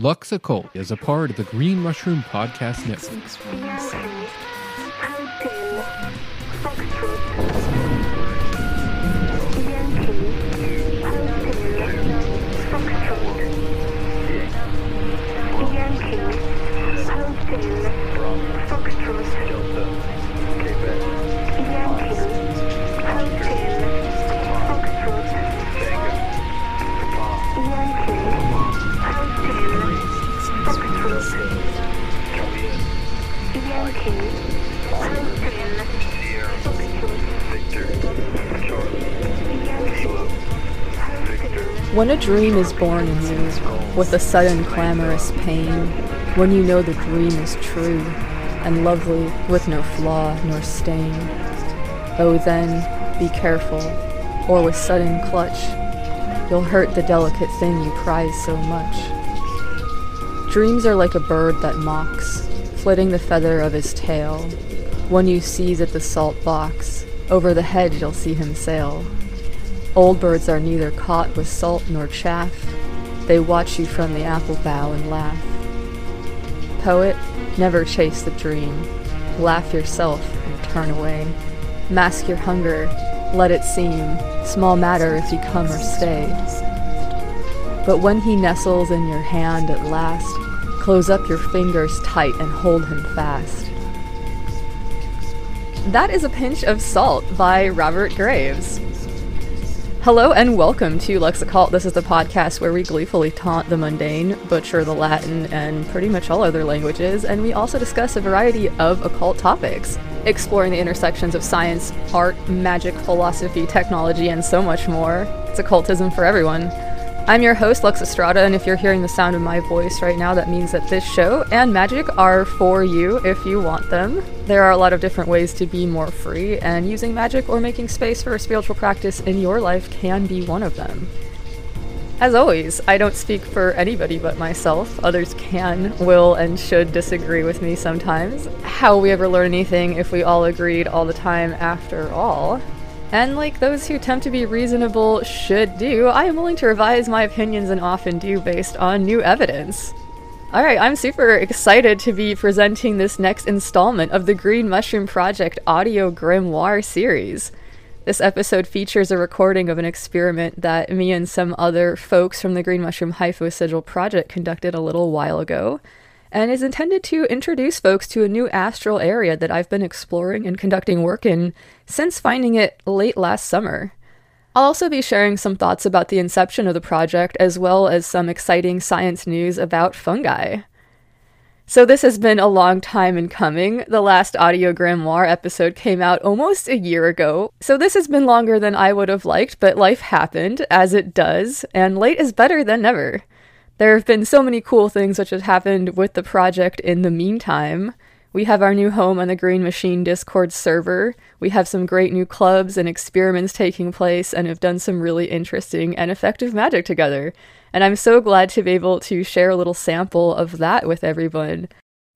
Lux Occult is a part of the Green Mushroom Podcast Network. When a dream is born in you, with a sudden clamorous pain, when you know the dream is true, and lovely with no flaw nor stain, oh then, be careful, or with sudden clutch, you'll hurt the delicate thing you prize so much. Dreams are like a bird that mocks, flitting the feather of his tail. When you seize at the salt box, over the hedge you'll see him sail. Old birds are neither caught with salt nor chaff. They watch you from the apple bough and laugh. Poet, never chase the dream. Laugh yourself and turn away. Mask your hunger, let it seem small matter if you come or stay. But when he nestles in your hand at last, close up your fingers tight and hold him fast. That is a pinch of salt by Robert Graves. Hello and welcome to Lux Occult. This is the podcast where we gleefully taunt the mundane, butcher the Latin, and pretty much all other languages, and we also discuss a variety of occult topics, exploring the intersections of science, art, magic, philosophy, technology, and so much more. It's occultism for everyone. I'm your host, Lux Estrada, and if you're hearing the sound of my voice right now, that means that this show and magic are for you if you want them. There are a lot of different ways to be more free, and using magic or making space for a spiritual practice in your life can be one of them. As always, I don't speak for anybody but myself. Others can, will, and should disagree with me sometimes. How we ever learn anything if we all agreed all the time after all? And like those who attempt to be reasonable should do, I am willing to revise my opinions and often do based on new evidence. Alright, I'm super excited to be presenting this next installment of the Green Mushroom Project audio grimoire series. This episode features a recording of an experiment that me and some other folks from the Green Mushroom Hypho Sigil project conducted a little while ago and is intended to introduce folks to a new astral area that I've been exploring and conducting work in since finding it late last summer. I'll also be sharing some thoughts about the inception of the project, as well as some exciting science news about fungi. So, this has been a long time in coming. The last audio grimoire episode came out almost a year ago, so this has been longer than I would have liked, but life happened, as it does, and late is better than never. There have been so many cool things which have happened with the project in the meantime. We have our new home on the Green Machine Discord server. We have some great new clubs and experiments taking place and have done some really interesting and effective magic together. And I'm so glad to be able to share a little sample of that with everyone.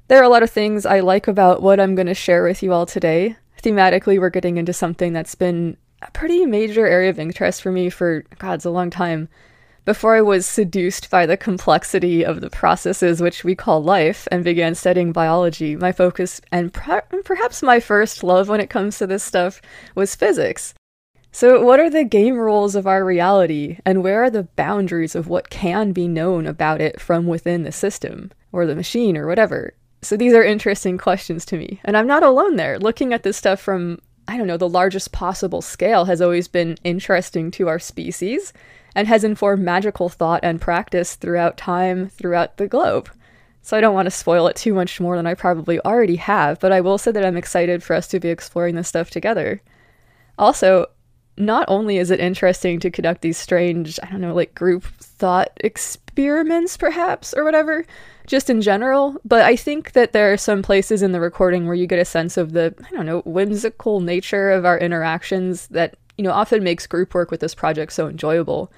There are a lot of things I like about what I'm going to share with you all today. Thematically, we're getting into something that's been a pretty major area of interest for me for, God, it's a long time before I was seduced by the complexity of the processes which we call life and began studying biology, my focus and perhaps my first love when it comes to this stuff was physics. So, what are the game rules of our reality, and where are the boundaries of what can be known about it from within the system, or the machine, or whatever? So, these are interesting questions to me, and I'm not alone there. Looking at this stuff from, I don't know, the largest possible scale has always been interesting to our species and has informed magical thought and practice throughout time, throughout the globe. So I don't want to spoil it too much more than I probably already have, but I will say that I'm excited for us to be exploring this stuff together. Also, not only is it interesting to conduct these strange, I don't know, like group thought experiments, perhaps, or whatever, just in general, but I think that there are some places in the recording where you get a sense of the, I don't know, whimsical nature of our interactions that you know, often makes group work with this project so enjoyable.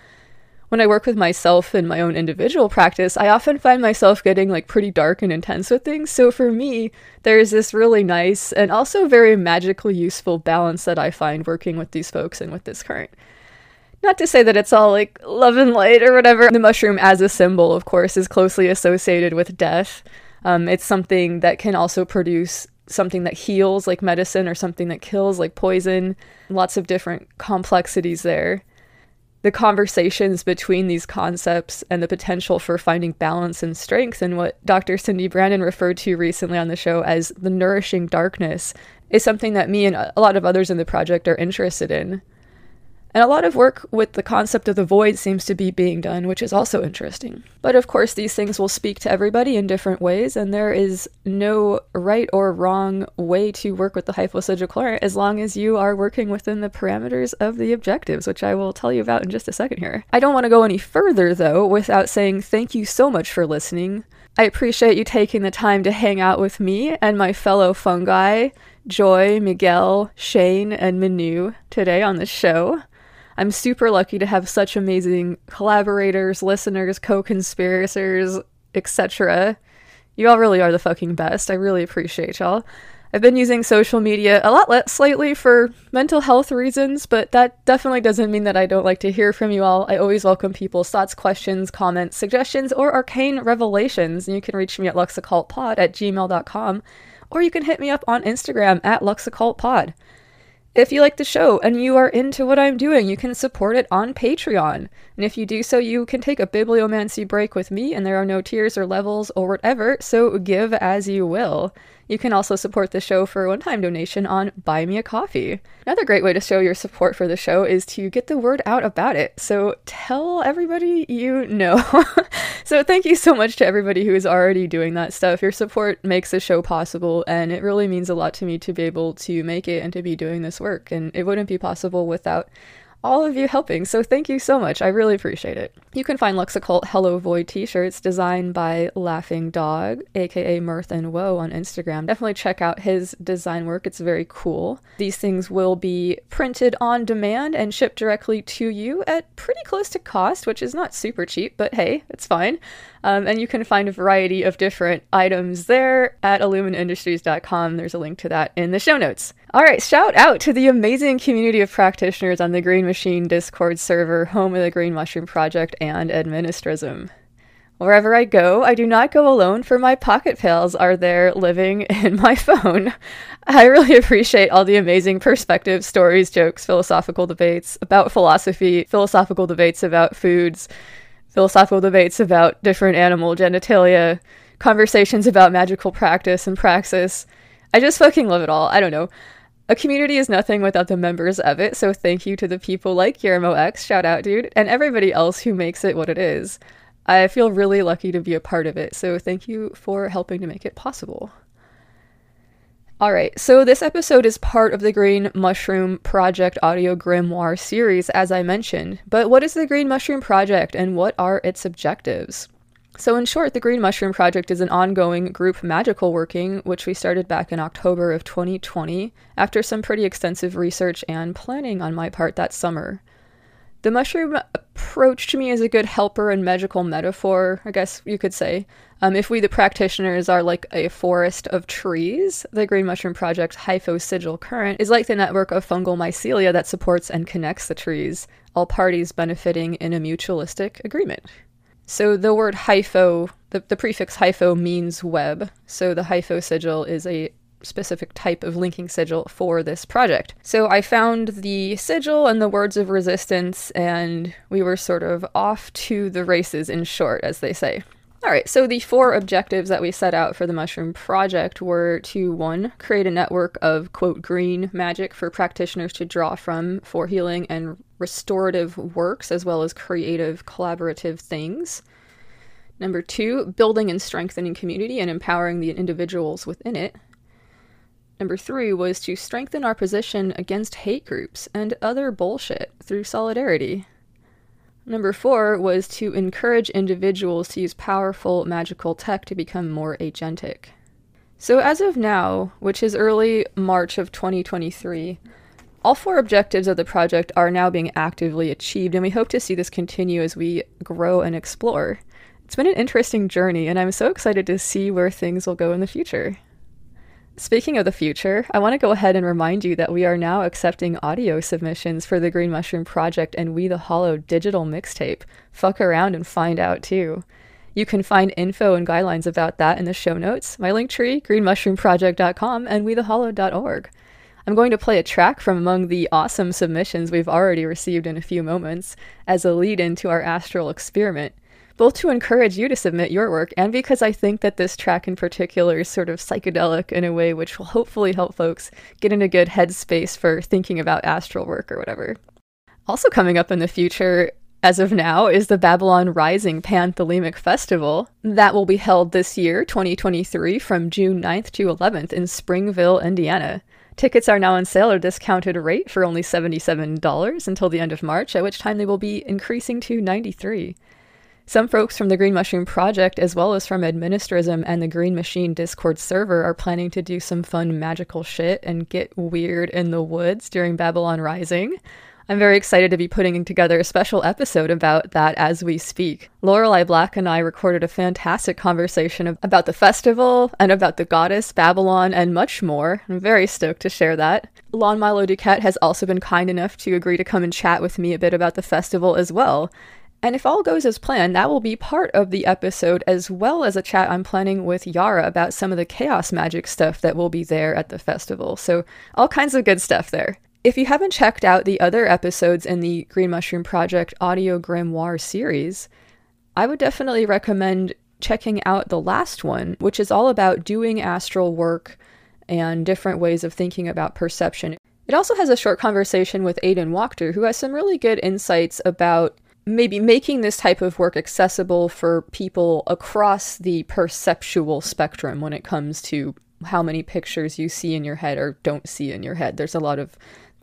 When I work with myself in my own individual practice, I often find myself getting like pretty dark and intense with things. So for me, there's this really nice and also very magically useful balance that I find working with these folks and with this current. Not to say that it's all like love and light or whatever. The mushroom, as a symbol, of course, is closely associated with death. Um, it's something that can also produce something that heals, like medicine, or something that kills, like poison. Lots of different complexities there. The conversations between these concepts and the potential for finding balance and strength, and what Dr. Cyndi Brannen referred to recently on the show as the nourishing darkness, is something that me and a lot of others in the project are interested in. And a lot of work with the concept of the void seems to be being done, which is also interesting. But of course, these things will speak to everybody in different ways, and there is no right or wrong way to work with the hyphosigil current as long as you are working within the parameters of the objectives, which I will tell you about in just a second here. I don't want to go any further, though, without saying thank you so much for listening. I appreciate you taking the time to hang out with me and my fellow fungi, Joy, Miguel, Shane, and Manu, today on the show. I'm super lucky to have such amazing collaborators, listeners, co conspirators, etc. You all really are the fucking best. I really appreciate y'all. I've been using social media a lot less lately for mental health reasons, but that definitely doesn't mean that I don't like to hear from you all. I always welcome people's thoughts, questions, comments, suggestions, or arcane revelations. And you can reach me at luxoccultpod at gmail.com, or you can hit me up on Instagram at luxoccultpod. If you like the show and you are into what I'm doing, you can support it on Patreon. And if you do so, you can take a bibliomancy break with me, and there are no tiers or levels or whatever, so give as you will. You can also support the show for a one time donation on Buy Me a Coffee. Another great way to show your support for the show is to get the word out about it. So tell everybody you know. so thank you so much to everybody who is already doing that stuff. Your support makes the show possible, and it really means a lot to me to be able to make it and to be doing this work. And it wouldn't be possible without all of you helping, so thank you so much. I really appreciate it. You can find Lux Occult Hello Void t shirts designed by Laughing Dog, aka Mirth and Woe, on Instagram. Definitely check out his design work, it's very cool. These things will be printed on demand and shipped directly to you at pretty close to cost, which is not super cheap, but hey, it's fine. Um, and you can find a variety of different items there at illuminindustries.com. There's a link to that in the show notes. All right, shout out to the amazing community of practitioners on the Green Machine Discord server, home of the Green Mushroom Project and Administrism. Wherever I go, I do not go alone, for my pocket pals are there living in my phone. I really appreciate all the amazing perspectives, stories, jokes, philosophical debates about philosophy, philosophical debates about foods, philosophical debates about different animal genitalia, conversations about magical practice and praxis. I just fucking love it all. I don't know. A community is nothing without the members of it, so thank you to the people like Guillermo X, shout out dude, and everybody else who makes it what it is. I feel really lucky to be a part of it, so thank you for helping to make it possible. Alright, so this episode is part of the Green Mushroom Project audio grimoire series, as I mentioned. But what is the Green Mushroom Project and what are its objectives? So, in short, the Green Mushroom Project is an ongoing group magical working, which we started back in October of 2020 after some pretty extensive research and planning on my part that summer. The mushroom approached me as a good helper and magical metaphor, I guess you could say. Um, if we, the practitioners, are like a forest of trees, the Green Mushroom Project Hyphosigil Current is like the network of fungal mycelia that supports and connects the trees, all parties benefiting in a mutualistic agreement. So the word hypho, the, the prefix hypho means web. So the hypho sigil is a specific type of linking sigil for this project. So I found the sigil and the words of resistance, and we were sort of off to the races, in short, as they say. All right, so the four objectives that we set out for the Mushroom Project were to one, create a network of quote green magic for practitioners to draw from for healing and restorative works, as well as creative collaborative things. Number two, building and strengthening community and empowering the individuals within it. Number three was to strengthen our position against hate groups and other bullshit through solidarity. Number four was to encourage individuals to use powerful magical tech to become more agentic. So, as of now, which is early March of 2023, all four objectives of the project are now being actively achieved, and we hope to see this continue as we grow and explore. It's been an interesting journey, and I'm so excited to see where things will go in the future. Speaking of the future, I want to go ahead and remind you that we are now accepting audio submissions for the Green Mushroom Project and We the Hollow digital mixtape. Fuck around and find out too. You can find info and guidelines about that in the show notes, my link tree, greenmushroomproject.com, and wethehollow.org. I'm going to play a track from among the awesome submissions we've already received in a few moments as a lead into our astral experiment both to encourage you to submit your work and because I think that this track in particular is sort of psychedelic in a way which will hopefully help folks get in a good headspace for thinking about astral work or whatever. Also, coming up in the future, as of now, is the Babylon Rising Panthelemic Festival. That will be held this year, 2023, from June 9th to 11th in Springville, Indiana. Tickets are now on sale at a discounted rate for only $77 until the end of March, at which time they will be increasing to 93 some folks from the Green Mushroom Project, as well as from Administrism and the Green Machine Discord server, are planning to do some fun magical shit and get weird in the woods during Babylon Rising. I'm very excited to be putting together a special episode about that as we speak. Lorelei Black and I recorded a fantastic conversation about the festival and about the goddess Babylon and much more. I'm very stoked to share that. Lon Milo DuQuette has also been kind enough to agree to come and chat with me a bit about the festival as well. And if all goes as planned, that will be part of the episode, as well as a chat I'm planning with Yara about some of the chaos magic stuff that will be there at the festival. So, all kinds of good stuff there. If you haven't checked out the other episodes in the Green Mushroom Project audio grimoire series, I would definitely recommend checking out the last one, which is all about doing astral work and different ways of thinking about perception. It also has a short conversation with Aidan Wachter, who has some really good insights about maybe making this type of work accessible for people across the perceptual spectrum when it comes to how many pictures you see in your head or don't see in your head. There's a lot of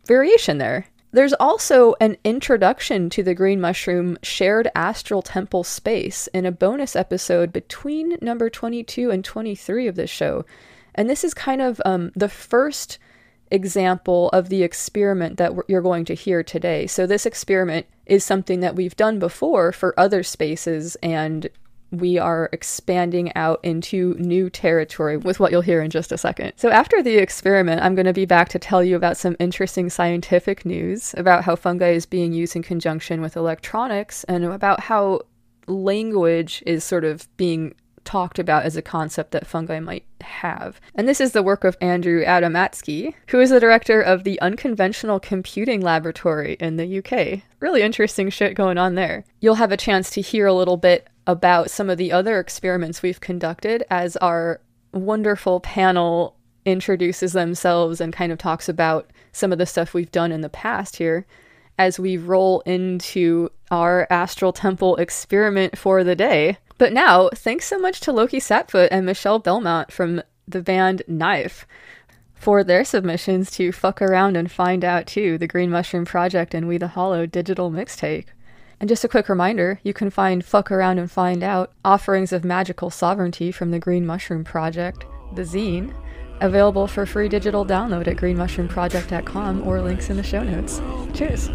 variation there. There's also an introduction to the green mushroom shared astral temple space in a bonus episode between number 22 and 23 of this show. And this is kind of um, the first example of the experiment that you're going to hear today. So, this experiment is something that we've done before for other spaces, and we are expanding out into new territory with what you'll hear in just a second. So, after the experiment, I'm going to be back to tell you about some interesting scientific news about how fungi is being used in conjunction with electronics and about how language is sort of being talked about as a concept that fungi might have. And this is the work of Andrew Adamatzky, who is the director of the Unconventional Computing Laboratory in the UK. Really interesting shit going on there. You'll have a chance to hear a little bit about some of the other experiments we've conducted as our wonderful panel introduces themselves and kind of talks about some of the stuff we've done in the past here as we roll into our astral temple experiment for the day. But now, thanks so much to Loki Satfoot and Michelle Belmont from the band Knife for their submissions to Fuck Around and Find Out too, the Green Mushroom Project and We the Hollow digital mixtape. And just a quick reminder you can find Fuck Around and Find Out offerings of magical sovereignty from the Green Mushroom Project, the zine, available for free digital download at greenmushroomproject.com or links in the show notes. Cheers!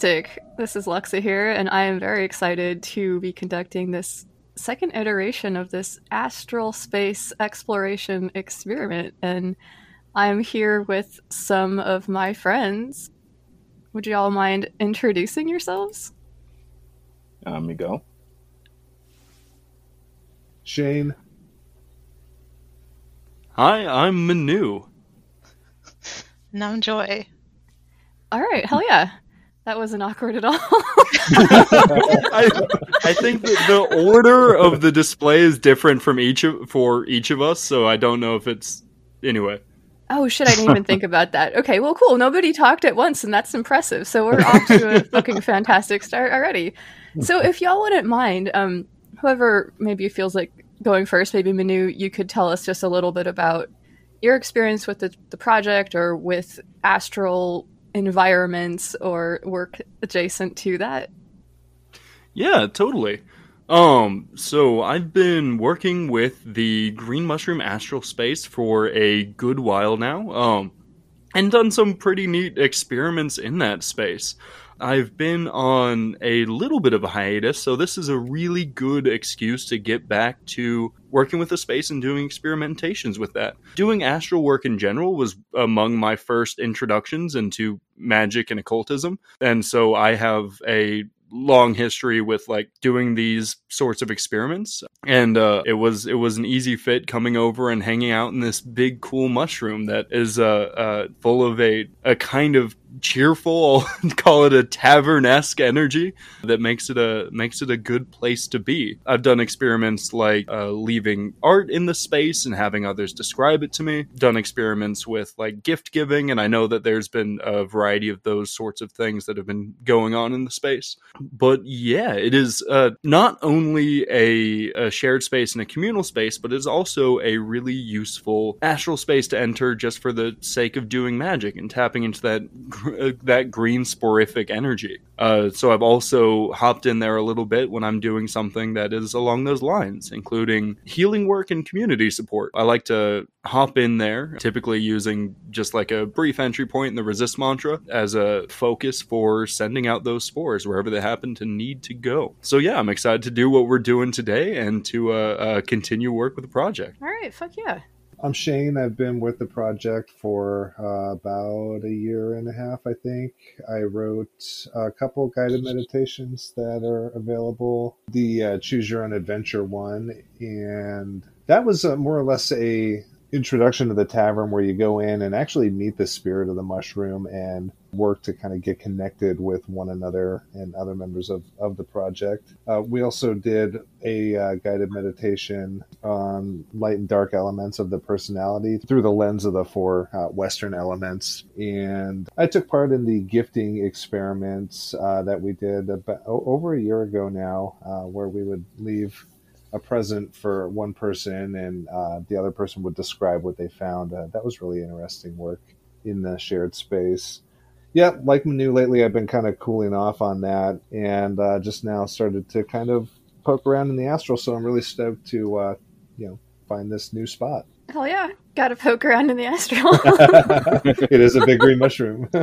Fantastic. This is Luxa here, and I am very excited to be conducting this second iteration of this astral space exploration experiment. And I'm here with some of my friends. Would you all mind introducing yourselves? Um, you go. Shane. Hi, I'm Manu. And I'm Joy. All right, hell yeah. That wasn't awkward at all. I, I think the order of the display is different from each of for each of us, so I don't know if it's anyway. Oh shit, I didn't even think about that. Okay, well cool. Nobody talked at once and that's impressive. So we're off to a fucking fantastic start already. So if y'all wouldn't mind, um whoever maybe feels like going first, maybe Manu, you could tell us just a little bit about your experience with the, the project or with astral environments or work adjacent to that. Yeah, totally. Um, so I've been working with the Green Mushroom Astral Space for a good while now. Um, and done some pretty neat experiments in that space. I've been on a little bit of a hiatus, so this is a really good excuse to get back to working with the space and doing experimentations with that. Doing astral work in general was among my first introductions into magic and occultism, and so I have a long history with like doing these sorts of experiments and uh, it was it was an easy fit coming over and hanging out in this big cool mushroom that is uh, uh, full of a a kind of cheerful I'll call it a tavern-esque energy that makes it a makes it a good place to be. I've done experiments like uh, leaving art in the space and having others describe it to me. Done experiments with like gift giving and i know that there's been a variety of those sorts of things that have been going on in the space. But yeah it is uh, not only a, a shared space and a communal space but it's also a really useful astral space to enter just for the sake of doing magic and tapping into that that green sporific energy. Uh, so I've also hopped in there a little bit when I'm doing something that is along those lines, including healing work and community support. I like to hop in there, typically using just like a brief entry point in the resist mantra as a focus for sending out those spores wherever they happen to need to go. So yeah, I'm excited to do what we're doing today and to uh, uh, continue work with the project. All right, fuck yeah. I'm Shane. I've been with the project for uh, about a year and a half, I think. I wrote a couple guided meditations that are available. The uh, Choose Your Own Adventure one, and that was uh, more or less a introduction to the tavern where you go in and actually meet the spirit of the mushroom and work to kind of get connected with one another and other members of, of the project. Uh, we also did a uh, guided meditation on light and dark elements of the personality through the lens of the four uh, Western elements. And I took part in the gifting experiments uh, that we did about, over a year ago now, uh, where we would leave a present for one person and uh, the other person would describe what they found. Uh, that was really interesting work in the shared space. Yeah, like Manu lately, I've been kind of cooling off on that and uh, just now started to kind of poke around in the astral. So I'm really stoked to, uh, you know, find this new spot. Hell yeah. Gotta poke around in the astral. it is a big green mushroom.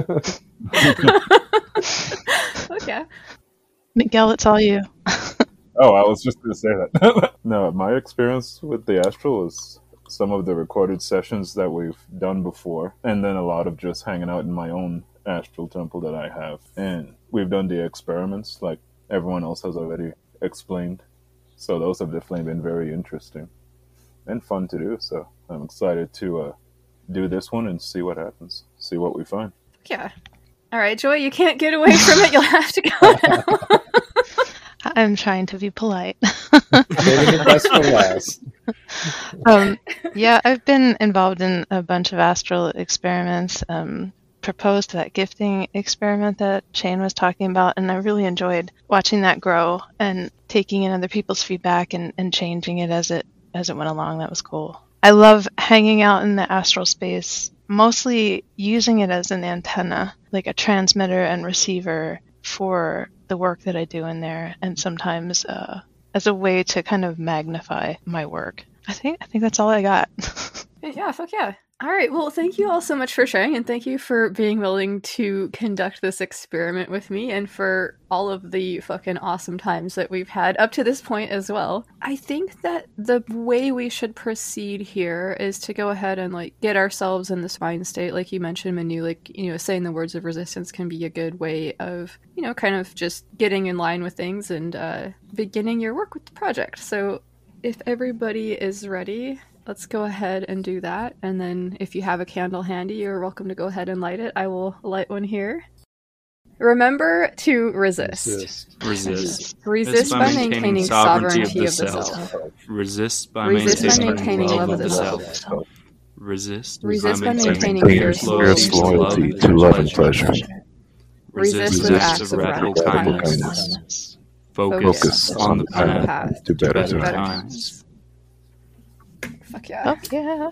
okay. Miguel, it's all you. Oh, I was just going to say that. no, my experience with the Astral is some of the recorded sessions that we've done before, and then a lot of just hanging out in my own Astral temple that I have. And we've done the experiments, like everyone else has already explained. So those have definitely been very interesting and fun to do. So I'm excited to uh, do this one and see what happens, see what we find. Yeah. All right, Joy, you can't get away from it. You'll have to go now. I'm trying to be polite. Saving the best for last. um, yeah, I've been involved in a bunch of astral experiments. Um, proposed that gifting experiment that Shane was talking about, and I really enjoyed watching that grow and taking in other people's feedback and, and changing it as it as it went along. That was cool. I love hanging out in the astral space, mostly using it as an antenna, like a transmitter and receiver for the work that I do in there, and sometimes uh, as a way to kind of magnify my work. I think I think that's all I got. yeah, fuck yeah. All right, well, thank you all so much for sharing, and thank you for being willing to conduct this experiment with me, and for all of the fucking awesome times that we've had up to this point as well. I think that the way we should proceed here is to go ahead and like get ourselves in this mind state, like you mentioned, Manu. Like you know, saying the words of resistance can be a good way of you know, kind of just getting in line with things and uh, beginning your work with the project. So, if everybody is ready, let's go ahead and do that. And then if you have a candle handy, you're welcome to go ahead and light it. I will light one here. Remember to resist. Resist. Resist. Resist by maintaining sovereignty of the self. Resist by Resist by maintaining maintaining love of the self. self. Resist, Resist by maintaining fierce fierce loyalty loyalty to love and pleasure. Resist with acts of radical kindness. Focus, Focus on the path path to better better times. Fuck yeah. oh yeah.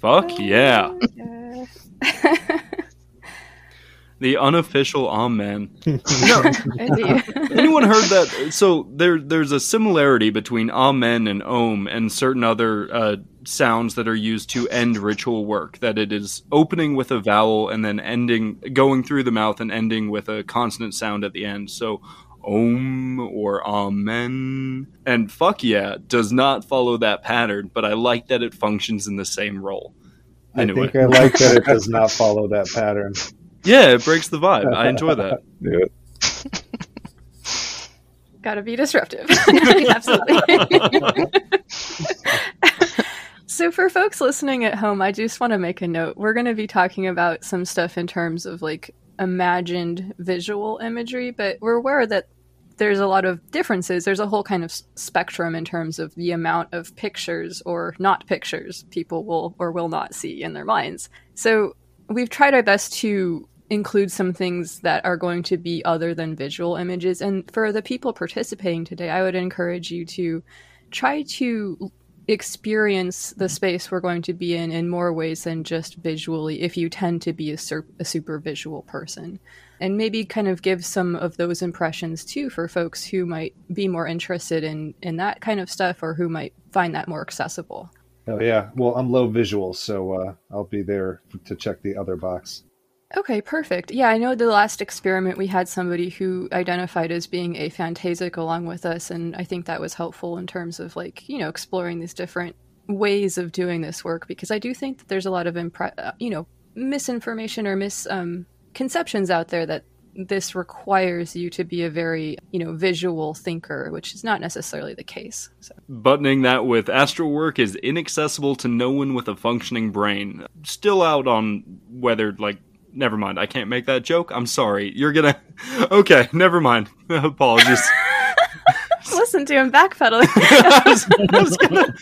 Fuck yeah. Yeah. The unofficial Amen. Indeed. Anyone heard that? So there, there's a similarity between Amen and Om and certain other uh, sounds that are used to end ritual work. That it is opening with a vowel and then ending, going through the mouth and ending with a consonant sound at the end. So Om or Amen. And fuck yeah does not follow that pattern, but I like that it functions in the same role. I think I like that it does not follow that pattern. Yeah, it breaks the vibe. I enjoy that. Yeah. Gotta be disruptive. Absolutely. so, for folks listening at home, I just want to make a note. We're going to be talking about some stuff in terms of like imagined visual imagery, but we're aware that there's a lot of differences. There's a whole kind of spectrum in terms of the amount of pictures or not pictures people will or will not see in their minds. So, we've tried our best to include some things that are going to be other than visual images. And for the people participating today, I would encourage you to try to experience the space we're going to be in in more ways than just visually if you tend to be a, sur- a super visual person. And maybe kind of give some of those impressions too for folks who might be more interested in, in that kind of stuff or who might find that more accessible. Oh yeah. Well, I'm low visual, so uh, I'll be there to check the other box. Okay, perfect. Yeah, I know the last experiment we had somebody who identified as being a aphantasic along with us, and I think that was helpful in terms of like you know exploring these different ways of doing this work because I do think that there's a lot of impre- uh, you know misinformation or mis um, conceptions out there that this requires you to be a very, you know, visual thinker, which is not necessarily the case. So. Buttoning that with astral work is inaccessible to no one with a functioning brain. Still out on whether, like, never mind. I can't make that joke. I'm sorry. You're gonna. Okay, never mind. Apologies. Listen to him backpedaling. I was, I was gonna.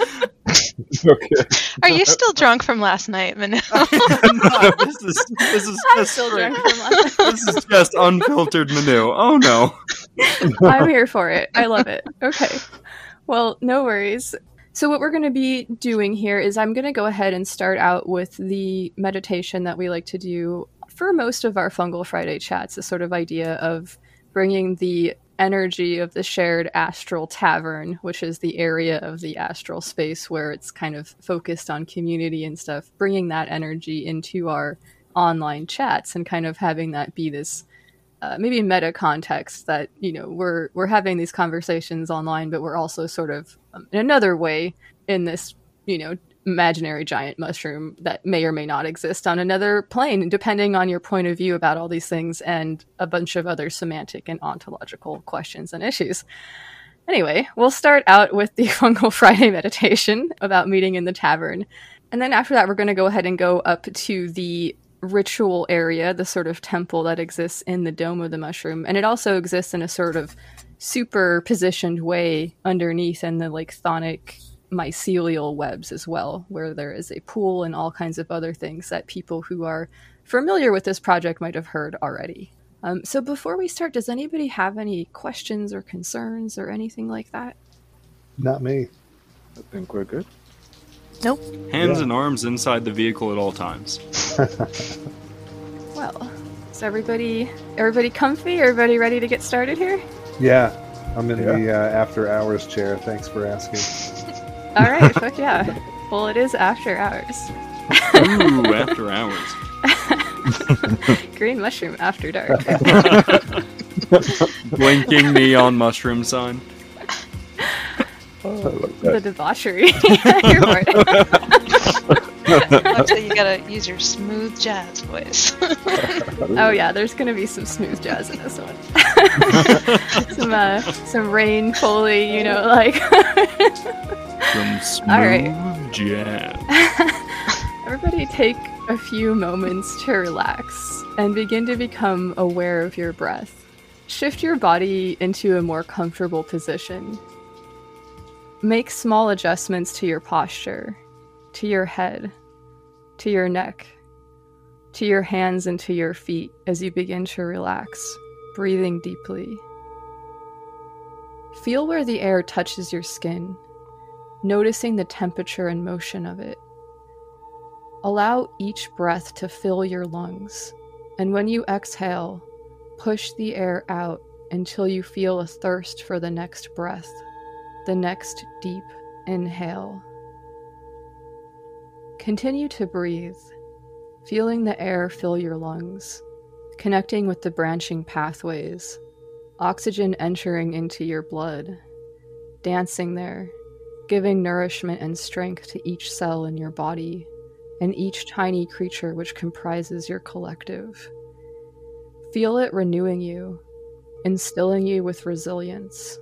okay. Are you still drunk from last night, Manu? No, this is this is I'm just still drunk from last This is just unfiltered Manu. Oh no. I'm here for it. I love it. Okay. Well, no worries. So, what we're going to be doing here is I'm going to go ahead and start out with the meditation that we like to do for most of our Fungal Friday chats, the sort of idea of bringing the energy of the shared astral tavern, which is the area of the astral space where it's kind of focused on community and stuff, bringing that energy into our online chats and kind of having that be this uh, maybe meta context that you know we're we're having these conversations online, but we're also sort of um, in another way in this you know imaginary giant mushroom that may or may not exist on another plane, depending on your point of view about all these things and a bunch of other semantic and ontological questions and issues. Anyway, we'll start out with the Fungal Friday meditation about meeting in the tavern. And then after that, we're going to go ahead and go up to the ritual area, the sort of temple that exists in the dome of the mushroom. And it also exists in a sort of super positioned way underneath in the like chthonic mycelial webs as well, where there is a pool and all kinds of other things that people who are familiar with this project might have heard already. Um, so before we start, does anybody have any questions or concerns or anything like that? Not me. I think we're good. Nope. Hands Yeah. and arms inside the vehicle at all times. Well, is everybody everybody comfy? Everybody ready to get started here? Yeah, I'm in Yeah. the uh, after hours chair. Thanks for asking. All right, fuck yeah. Well, it is after hours. Ooh, after hours. Green mushroom after dark. Blinking neon mushroom sign. Oh, the debauchery. Here for it. That's you gotta use your smooth jazz voice. Oh yeah, there's gonna be some smooth jazz in this one. some uh, some rain foley, you know, like. Some smooth All right. Everybody take a few moments to relax and begin to become aware of your breath. Shift your body into a more comfortable position. Make small adjustments to your posture, to your head, to your neck, to your hands, and to your feet as you begin to relax, breathing deeply. Feel where the air touches your skin, noticing the temperature and motion of it. Allow each breath to fill your lungs, and when you exhale, push the air out until you feel a thirst for the next breath, the next deep inhale. Continue to breathe, feeling the air fill your lungs, connecting with the branching pathways, oxygen entering into your blood, dancing there, giving nourishment and strength to each cell in your body and each tiny creature which comprises your collective. Feel it renewing you, instilling you with resilience.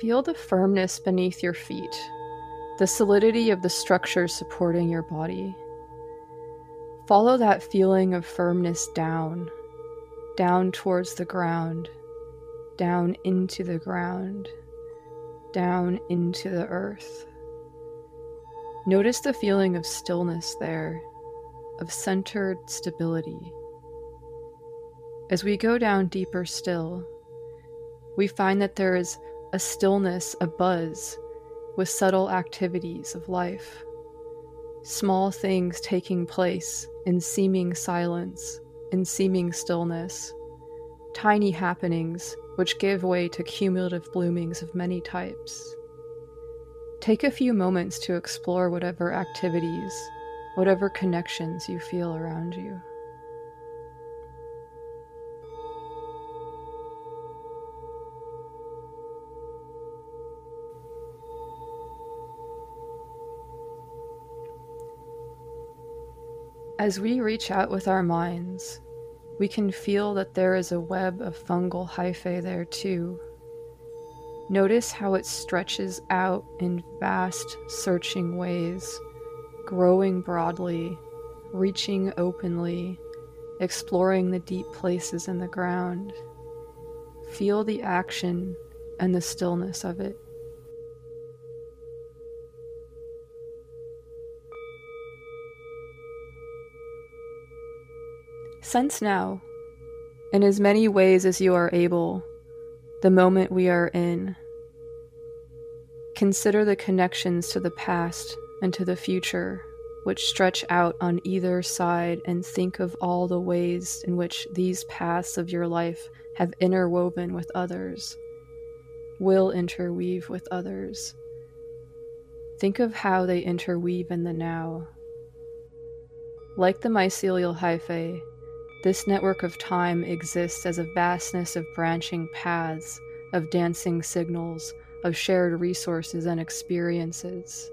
Feel the firmness beneath your feet, the solidity of the structure supporting your body. Follow that feeling of firmness down, down towards the ground, down into the ground, down into the earth. Notice the feeling of stillness there, of centered stability. As we go down deeper still, we find that there is a stillness, a buzz with subtle activities of life small things taking place in seeming silence, in seeming stillness, tiny happenings which give way to cumulative bloomings of many types. Take a few moments to explore whatever activities, whatever connections you feel around you. As we reach out with our minds, we can feel that there is a web of fungal hyphae there too. Notice how it stretches out in vast, searching ways, growing broadly, reaching openly, exploring the deep places in the ground. Feel the action and the stillness of it. Sense now, in as many ways as you are able, the moment we are in. Consider the connections to the past and to the future, which stretch out on either side, and think of all the ways in which these paths of your life have interwoven with others, will interweave with others. Think of how they interweave in the now. Like the mycelial hyphae, this network of time exists as a vastness of branching paths, of dancing signals, of shared resources and experiences.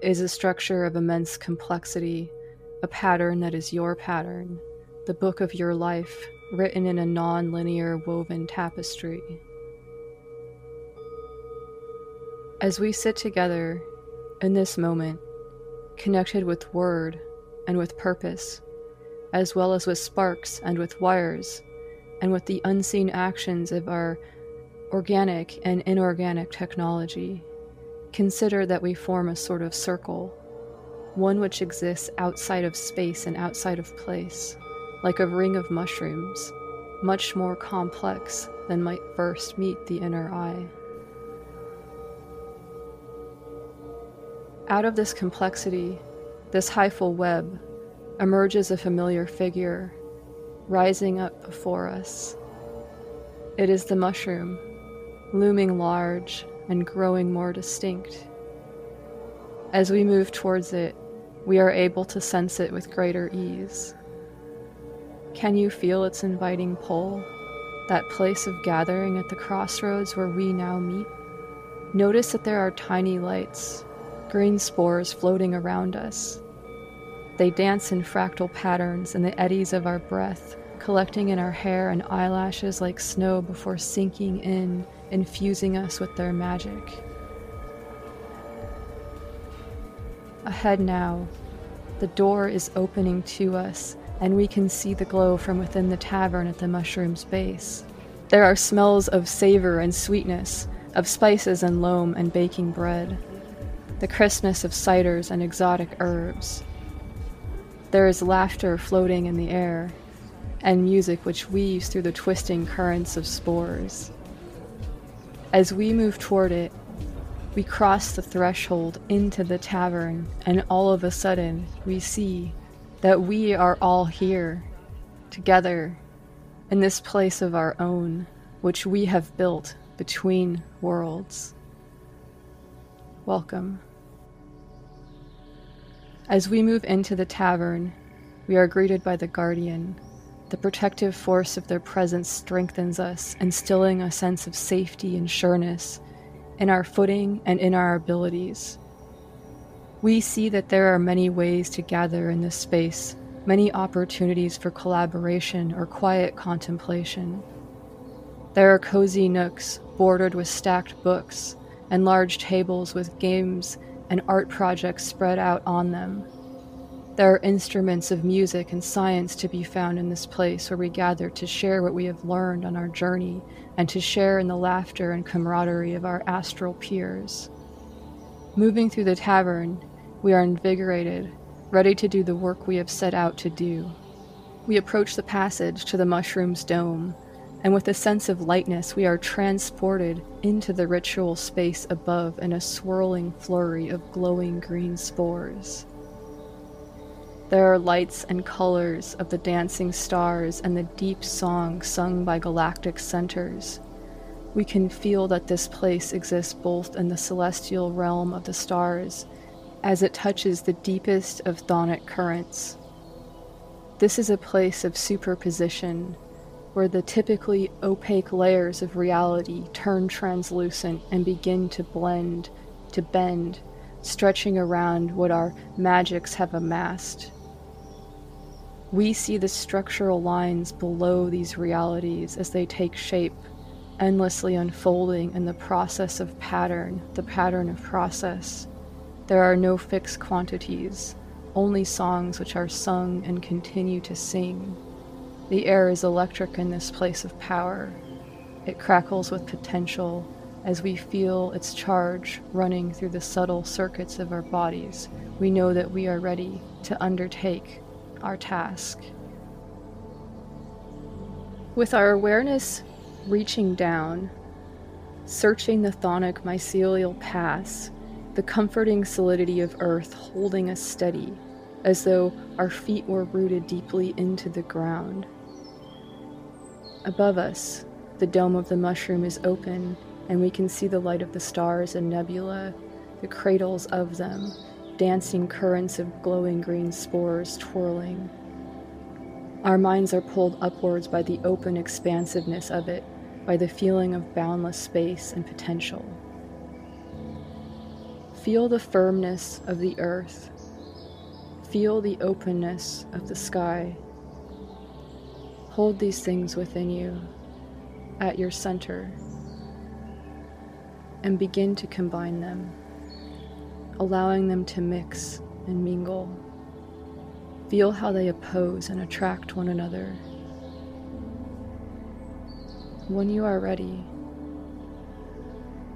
It is a structure of immense complexity, a pattern that is your pattern, the book of your life, written in a non linear woven tapestry. As we sit together in this moment, connected with word and with purpose, as well as with sparks and with wires, and with the unseen actions of our organic and inorganic technology, consider that we form a sort of circle, one which exists outside of space and outside of place, like a ring of mushrooms, much more complex than might first meet the inner eye. Out of this complexity, this hyphal web, emerges a familiar figure rising up before us. It is the mushroom, looming large and growing more distinct. As we move towards it, we are able to sense it with greater ease. Can you feel its inviting pull, that place of gathering at the crossroads where we now meet? Notice that there are tiny lights, green spores floating around us. They dance in fractal patterns in the eddies of our breath, collecting in our hair and eyelashes like snow before sinking in, infusing us with their magic. Ahead now, the door is opening to us, and we can see the glow from within the tavern at the mushroom's base. There are smells of savor and sweetness, of spices and loam and baking bread, the crispness of ciders and exotic herbs. There is laughter floating in the air, and music which weaves through the twisting currents of spores. As we move toward it, we cross the threshold into the tavern, and all of a sudden we see that we are all here, together, in this place of our own, which we have built between worlds. Welcome. As we move into the tavern, we are greeted by the Guardian. The protective force of their presence strengthens us, instilling a sense of safety and sureness in our footing and in our abilities. We see that there are many ways to gather in this space, many opportunities for collaboration or quiet contemplation. There are cozy nooks bordered with stacked books and large tables with games and art projects spread out on them. There are instruments of music and science to be found in this place where we gather to share what we have learned on our journey and to share in the laughter and camaraderie of our astral peers. Moving through the tavern, we are invigorated, ready to do the work we have set out to do. We approach the passage to the mushroom's dome, and with a sense of lightness, we are transported into the ritual space above in a swirling flurry of glowing green spores. There are lights and colors of the dancing stars and the deep song sung by galactic centers. We can feel that this place exists both in the celestial realm of the stars as it touches the deepest of chthonic currents. This is a place of superposition where the typically opaque layers of reality turn translucent and begin to blend, to bend, stretching around what our magics have amassed. We see the structural lines below these realities as they take shape, endlessly unfolding in the process of pattern, the pattern of process. There are no fixed quantities, only songs which are sung and continue to sing. The air is electric in this place of power. It crackles with potential as we feel its charge running through the subtle circuits of our bodies. We know that we are ready to undertake our task. With our awareness reaching down, searching the chthonic mycelial pass, the comforting solidity of earth holding us steady, as though our feet were rooted deeply into the ground. Above us, the dome of the mushroom is open, and we can see the light of the stars and nebula, the cradles of them, dancing currents of glowing green spores twirling. Our minds are pulled upwards by the open expansiveness of it, by the feeling of boundless space and potential. Feel the firmness of the earth. Feel the openness of the sky. Hold these things within you, at your center, and begin to combine them, allowing them to mix and mingle. Feel how they oppose and attract one another. When you are ready,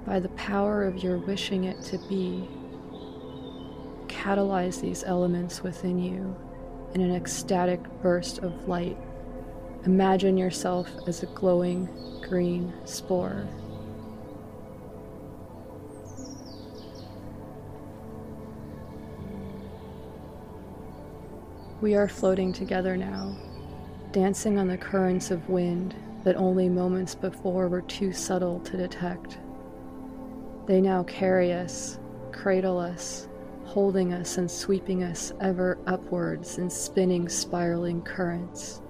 by the power of your wishing it to be, catalyze these elements within you in an ecstatic burst of light. Imagine yourself as a glowing green spore. We are floating together now, dancing on the currents of wind that only moments before were too subtle to detect. They now carry us, cradle us, holding us and sweeping us ever upwards in spinning, spiraling currents.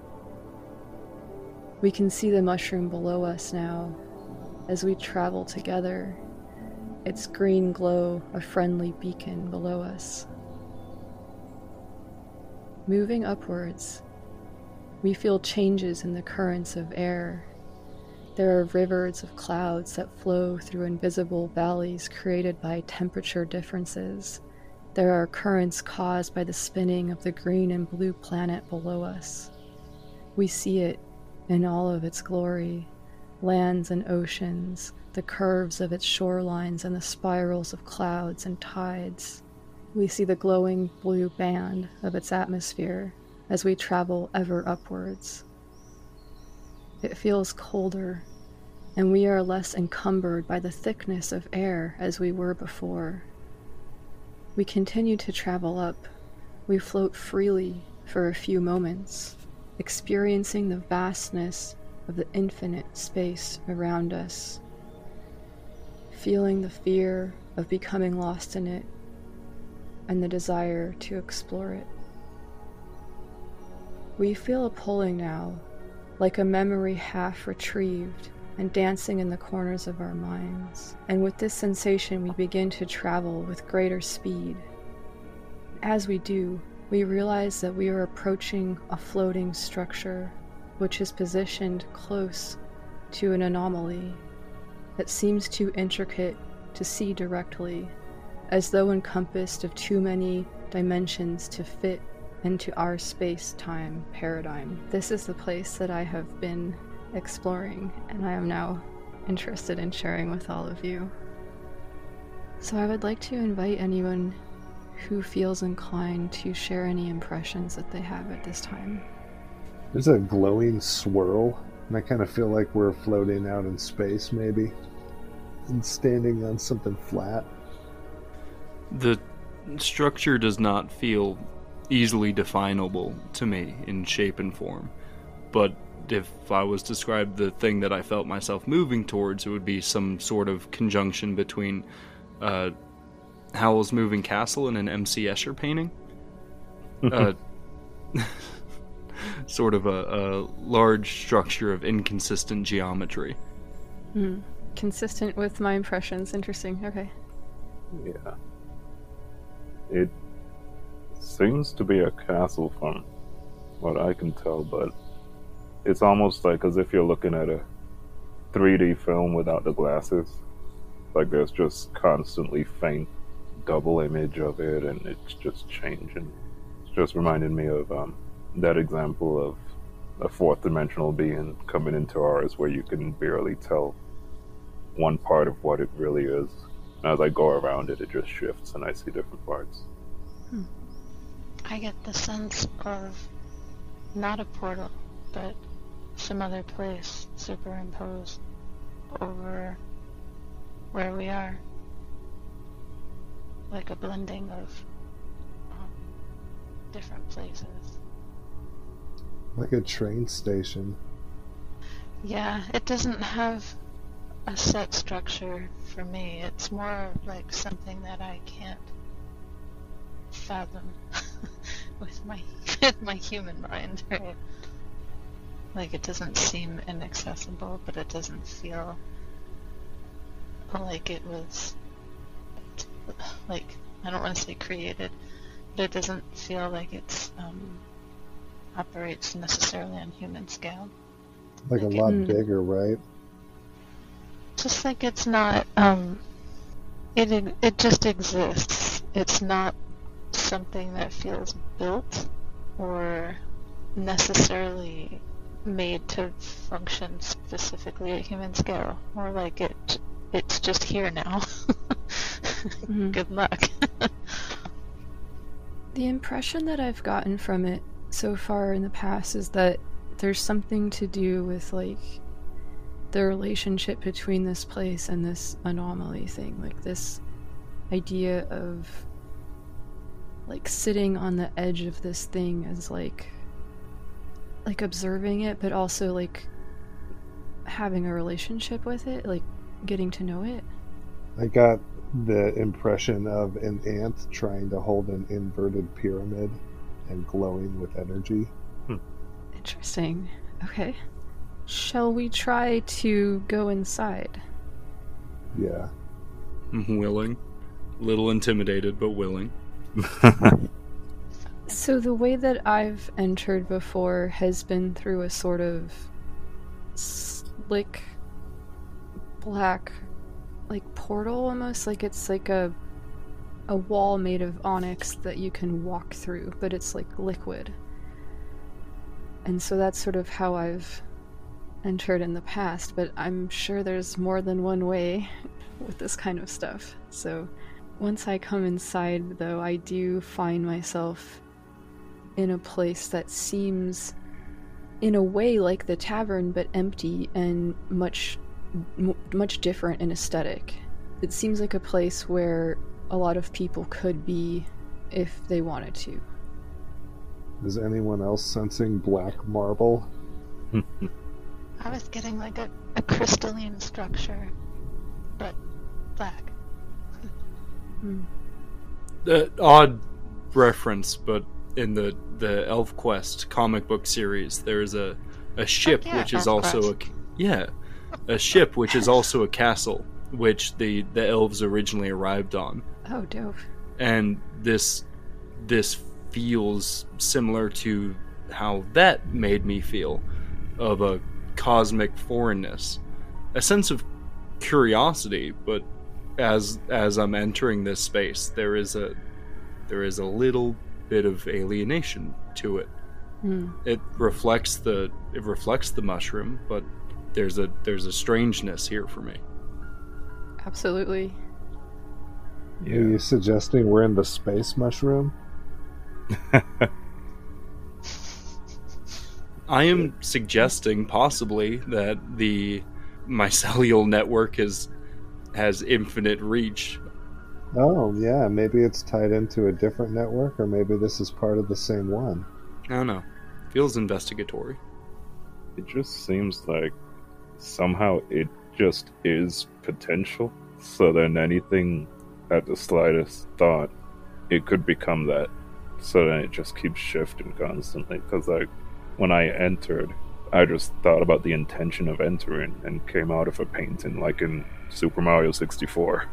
We can see the mushroom below us now as we travel together, its green glow a friendly beacon below us. Moving upwards, we feel changes in the currents of air. There are rivers of clouds that flow through invisible valleys created by temperature differences. There are currents caused by the spinning of the green and blue planet below us. We see it in all of its glory lands and oceans, the curves of its shorelines, and the spirals of clouds and tides. We see the glowing blue band of its atmosphere as we travel ever upwards. It feels colder, and we are less encumbered by the thickness of air as we were before. We continue to travel up. We float freely for a few moments, experiencing the vastness of the infinite space around us, feeling the fear of becoming lost in it and the desire to explore it. We feel a pulling now, like a memory half retrieved and dancing in the corners of our minds. And with this sensation, we begin to travel with greater speed. As we do, we realize that we are approaching a floating structure which is positioned close to an anomaly that seems too intricate to see directly, as though encompassed of too many dimensions to fit into our space time paradigm. This is the place that I have been exploring, and I am now interested in sharing with all of you. So, I would like to invite anyone who feels inclined to share any impressions that they have at this time. There's a glowing swirl, and I kind of feel like we're floating out in space, maybe, and standing on something flat. The structure does not feel easily definable to me in shape and form, but if I was to describe the thing that I felt myself moving towards, it would be some sort of conjunction between uh, Howl's Moving Castle in an M.C. Escher painting. uh, sort of a, a large structure of inconsistent geometry. Hmm. Consistent with my impressions. Interesting. Okay. Yeah. It seems to be a castle from what I can tell, but it's almost like as if you're looking at a 3D film without the glasses. Like there's just constantly faint double image of it, and it's just changing. It's just reminding me of um, that example of a fourth dimensional being coming into ours, where you can barely tell one part of what it really is. And As I go around it, it just shifts, and I see different parts. I get the sense of not a portal, but some other place superimposed over where we are. Like a blending of um, different places. Like a train station. Yeah, it doesn't have a set structure for me. It's more like something that I can't fathom with my with my human mind, right? Like it doesn't seem inaccessible, but it doesn't feel like it was like I don't want to say created, but it doesn't feel like it's um, operates necessarily on human scale. Like a Okay. lot Hmm. bigger, right? just like it's not um it it just exists it's not something that feels built or necessarily made to function specifically at human scale more like it it's just here now Mhm. good luck The impression that I've gotten from it so far in the past is that there's something to do with like the relationship between this place and this anomaly thing, like this idea of like sitting on the edge of this thing as like like observing it but also like having a relationship with it, like getting to know it. I got the impression of an ant trying to hold an inverted pyramid and glowing with energy. Hmm. Interesting. Okay. Shall we try to go inside? Yeah. I'm willing. Little intimidated, but willing. So the way that I've entered before has been through a sort of slick black like portal almost like it's like a a wall made of onyx that you can walk through, but it's like liquid. And so that's sort of how I've entered in the past, but I'm sure there's more than one way with this kind of stuff. So once I come inside, though, I do find myself in a place that seems, in a way, like the tavern, but empty and much, m- much different in aesthetic. It seems like a place where a lot of people could be if they wanted to. Is anyone else sensing black marble? i was getting like a, a crystalline structure but black Uh, odd reference, but in the the ElfQuest comic book series, there is a a ship yeah, which is also a yeah, a ship which is also a castle, which the the elves originally arrived on, Oh, dope. and this this feels similar to how that made me feel of a cosmic foreignness, a sense of curiosity, but as as I'm entering this space, there is a there is a little bit of alienation to it. Hmm. It reflects the it reflects the mushroom, but there's a there's a strangeness here for me. Absolutely. Are you suggesting we're in the space mushroom? I am suggesting possibly that the mycelial network is has infinite reach. Oh, yeah, maybe it's tied into a different network, or maybe this is part of the same one. I don't know. Feels investigatory. It just seems like somehow it just is potential. So then anything at the slightest thought, it could become that. So then it just keeps shifting constantly. Because like when I entered, I just thought about the intention of entering and came out of a painting like in Super Mario 64.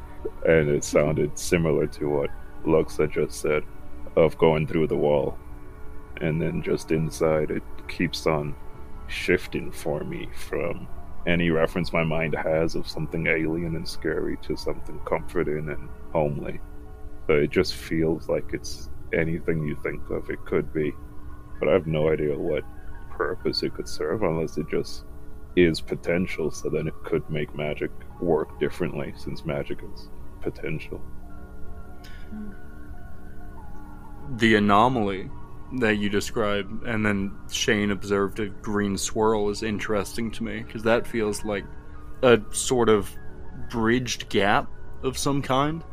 And it sounded similar to what Lux had just said of going through the wall and then just inside it keeps on shifting for me from any reference my mind has of something alien and scary to something comforting and homely. So it just feels like it's anything you think of it could be, but I have no idea what purpose it could serve unless it just is potential, so then it could make magic work differently since magic is potential. the anomaly that you described, and then Shane observed a green swirl is interesting to me because that feels like a sort of bridged gap of some kind.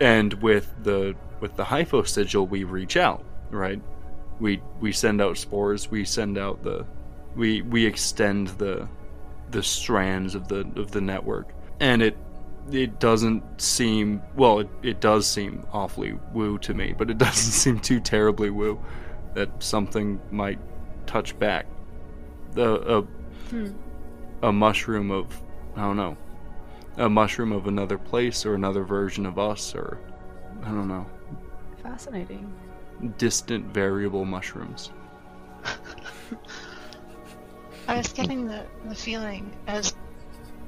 And with the with the hyphosigil, we reach out, right? We we send out spores. We send out the we we extend the the strands of the of the network, and it it doesn't seem well it, it does seem awfully woo to me but it doesn't seem too terribly woo that something might touch back. The a, hmm. a mushroom of i don't know a mushroom of another place or another version of us or i don't know. Fascinating. distant variable mushrooms. I was getting the, the feeling as,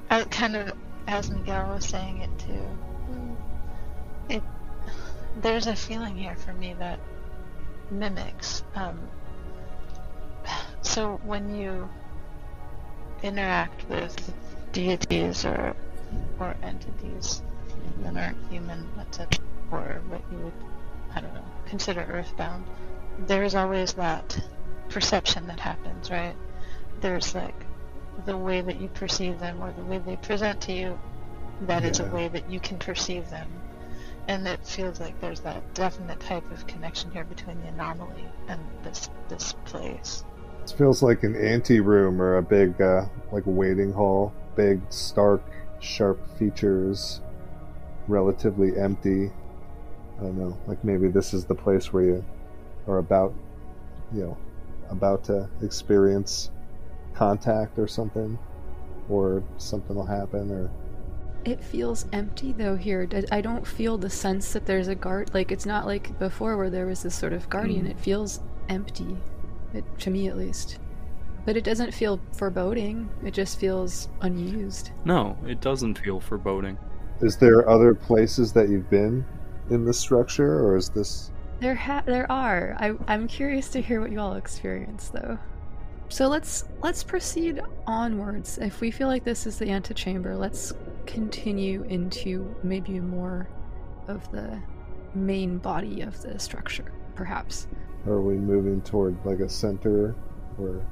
as kind of as Miguel was saying it too. It there's a feeling here for me that mimics. Um, so when you interact with deities or or entities that aren't human, etc., or what you would I don't know consider earthbound, there's always that perception that happens, right? There's like the way that you perceive them or the way they present to you, that that is a way that you can perceive them. And it feels like there's that definite type of connection here between the anomaly and this this place. It feels like an ante room or a big, uh, like waiting hall. Big, stark, sharp features, relatively empty. I don't know. Like maybe this is the place where you are about, you know, about to experience contact or something, or something will happen, or It feels empty though here. I don't feel the sense that there's a guard. Like it's not like before where there was this sort of guardian. Hmm. It feels empty, it, to me at least. But it doesn't feel foreboding. It just feels unused. no it doesn't feel foreboding is there other places that you've been in the structure, or is this? There ha- there are. I I'm curious to hear what you all experience though. So let's let's proceed onwards. If we feel like this is the antechamber, let's continue into maybe more of the main body of the structure, perhaps. Are we moving toward like a center, or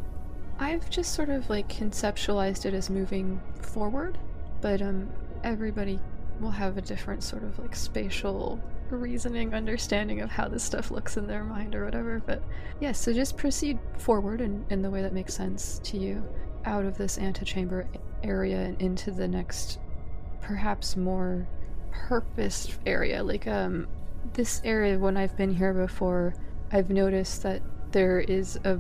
I've just sort of like conceptualized it as moving forward, but um everybody will have a different sort of like spatial reasoning understanding of how this stuff looks in their mind or whatever. But yeah, so just proceed forward in, in the way that makes sense to you out of this antechamber area and into the next perhaps more purposed area. Like um this area when I've been here before, I've noticed that there is a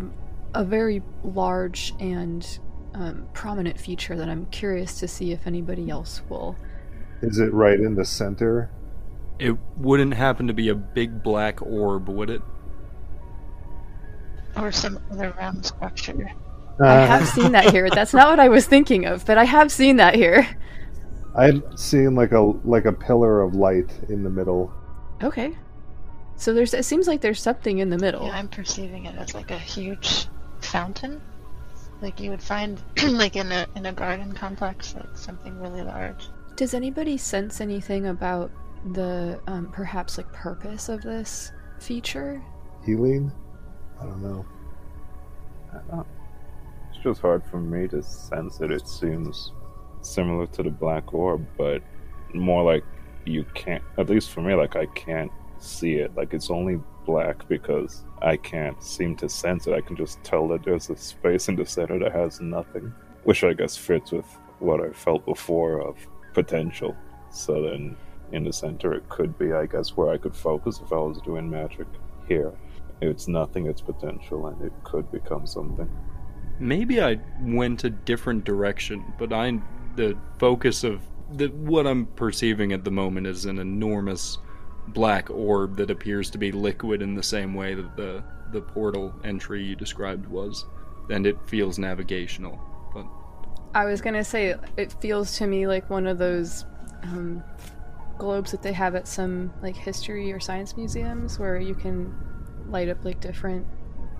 a very large and um, prominent feature that I'm curious to see if anybody else will. is it right in the center? It wouldn't happen to be a big black orb would it Or some other round structure. Uh, I have seen that here. That's not what I was thinking of, but I have seen that here. I've seen like a like a pillar of light in the middle. Okay. So there's. It seems like there's something in the middle. Yeah, I'm perceiving it as like a huge fountain. Like you would find like in a in a garden complex, like something really large. Does anybody sense anything about the um, perhaps like purpose of this feature? Healing? I don't know. It's just hard for me to sense it. It seems similar to the black orb, but more like you can't, at least for me, like I can't see it. Like it's only black because I can't seem to sense it. I can just tell that there's a space in the center that has nothing, which I guess fits with what I felt before of potential. So then in the center, it could be, I guess, where I could focus if I was doing magic. Here, it's nothing, it's potential, and it could become something. Maybe I went a different direction, but I the focus of the what I'm perceiving at the moment is an enormous black orb that appears to be liquid in the same way that the the portal entry you described was, and it feels navigational. But I was gonna say it feels to me like one of those um, globes that they have at some like history or science museums where you can light up like different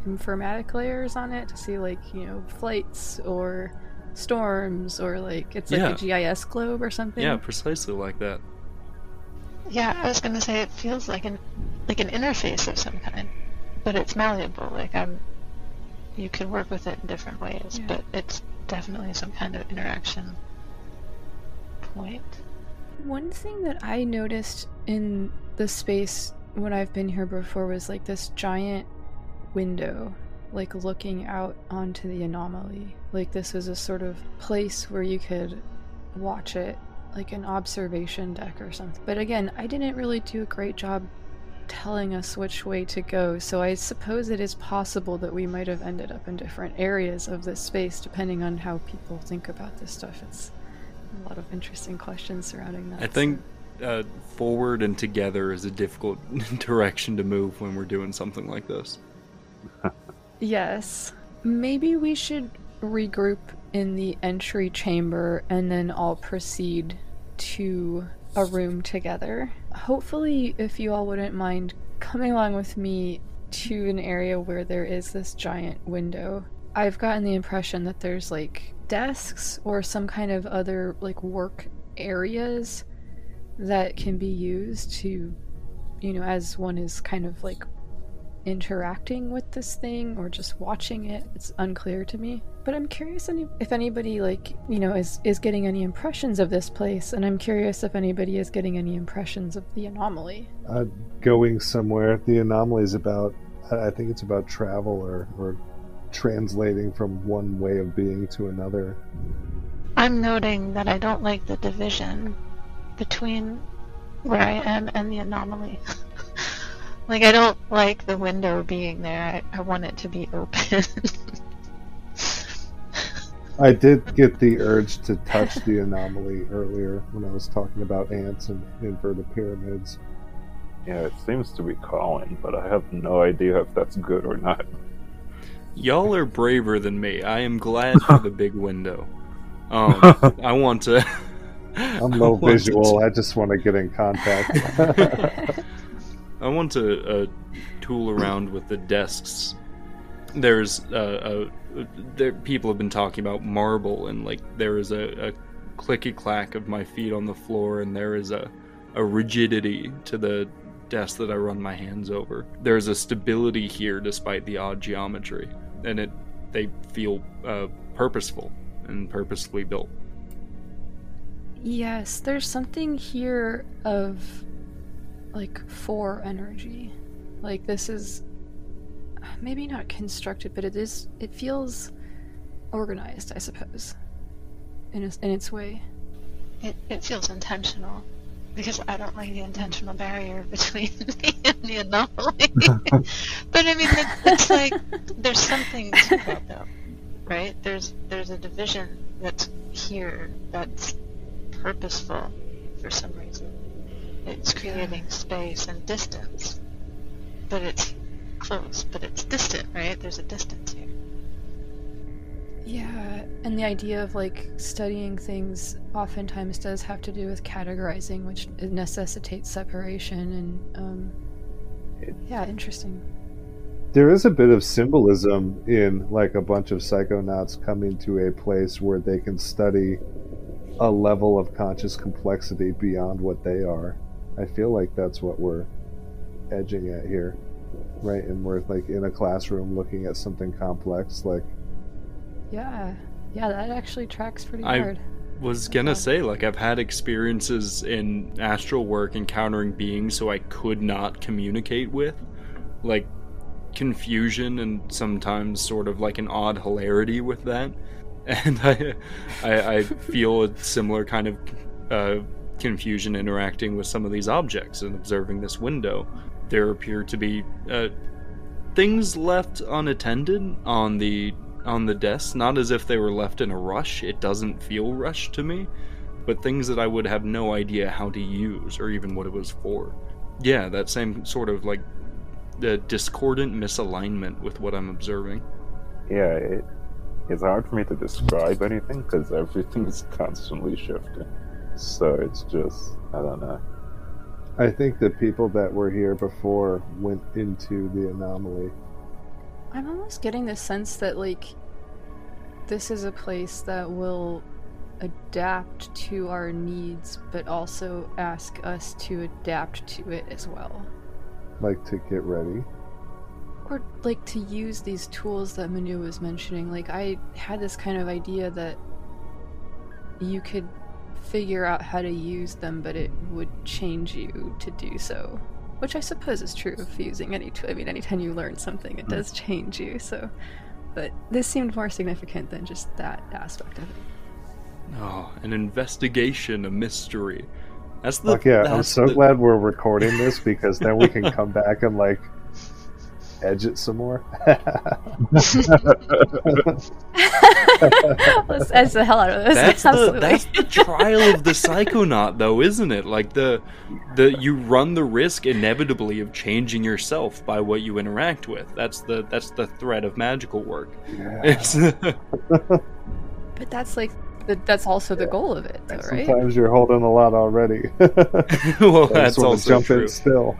informatic layers on it to see like you know flights or storms or like it's like a GIS globe or something. yeah, precisely like that. Yeah, I was gonna say it feels like an like an interface of some kind, but it's malleable. Like I'm, you can work with it in different ways, Yeah. but it's definitely some kind of interaction point. One thing that I noticed in the space when I've been here before was like this giant window, like looking out onto the anomaly. Like this was a sort of place where you could watch it, like an observation deck or something. But again, I didn't really do a great job telling us which way to go, so I suppose it is possible that we might have ended up in different areas of this space depending on how people think about this stuff. It's a lot of interesting questions surrounding that. I think uh, forward and together is a difficult direction to move when we're doing something like this. Yes. Maybe we should regroup in the entry chamber and then all proceed to a room together. Hopefully, if you all wouldn't mind coming along with me to an area where there is this giant window. I've gotten the impression that there's like desks or some kind of other like work areas that can be used to, you know, as one is kind of like interacting with this thing or just watching it. It's unclear to me. But I'm curious any- if anybody like, you know, is is getting any impressions of this place and I'm curious if anybody is getting any impressions of the anomaly. Uh, going somewhere. The anomaly is about. I think it's about travel or or translating from one way of being to another. I'm noting that I don't like the division between where I am and the anomaly. like, I don't like the window being there. I, I want it to be open. I did get the urge to touch the anomaly earlier when I was talking about ants and inverted pyramids. Yeah, it seems to be calling, but I have no idea if that's good or not. Y'all are braver than me. I am glad for the big window. Um, I want to. I'm I low to- visual. I just want to get in contact. I want to uh, tool around with the desks. There's uh, uh, there people have been talking about marble, and like there is a, a clicky clack of my feet on the floor, and there is a a rigidity to the desk that I run my hands over. There's a stability here despite the odd geometry, and it they feel uh, purposeful and purposefully built. Yes, there's something here of like four energy. Like this is maybe not constructed, but it is it feels organized, I suppose. In its, in its way. it, it feels intentional. Because I don't like the intentional barrier between me and the anomaly. but I mean, it, it's like there's something to that, though, right? There's there's a division that's here that's purposeful for some reason. It's creating space and distance, but it's close, but it's distant, right? There's a distance here. Yeah, and the idea of like studying things oftentimes does have to do with categorizing, which necessitates separation and um yeah, interesting. there is a bit of symbolism in like a bunch of psychonauts coming to a place where they can study a level of conscious complexity beyond what they are. I feel like that's what we're edging at here, right? And we're like in a classroom looking at something complex, like Yeah. Yeah, that actually tracks pretty I- hard. was gonna say like I've had experiences in astral work encountering beings who I could not communicate with, like confusion and sometimes sort of like an odd hilarity with that, and I I, I feel a similar kind of uh, confusion interacting with some of these objects and observing this window. There appear to be uh, things left unattended on the on the desk, not as if they were left in a rush. It doesn't feel rushed to me, but things that I would have no idea how to use or even what it was for. yeah, that same sort of like the discordant misalignment with what I'm observing. Yeah, it, it's hard for me to describe anything because everything is constantly shifting. So it's just, I don't know. I think the people that were here before went into the anomaly. I'm almost getting the sense that like this is a place that will adapt to our needs, but also ask us to adapt to it as well. like to get ready. Or like to use these tools that Manu was mentioning. Like I had this kind of idea that you could figure out how to use them, but it would change you to do so. Which I suppose is true of using any tool. I mean, anytime you learn something, it hmm. does change you. So, but this seemed more significant than just that aspect of it. Oh, an investigation, a mystery. That's the. Fuck yeah, I'm so the- glad we're recording this because then we can come back and like edge it some more. Let's edge the hell out of this. That's the Absolutely. that's the trial of the psychonaut, though, isn't it? Like the the you run the risk inevitably of changing yourself by what you interact with. That's the that's the threat of magical work. It's but that's like that's also the goal of it, though, right? Sometimes you're holding a lot already. well, that's just wanna also jump true. in still.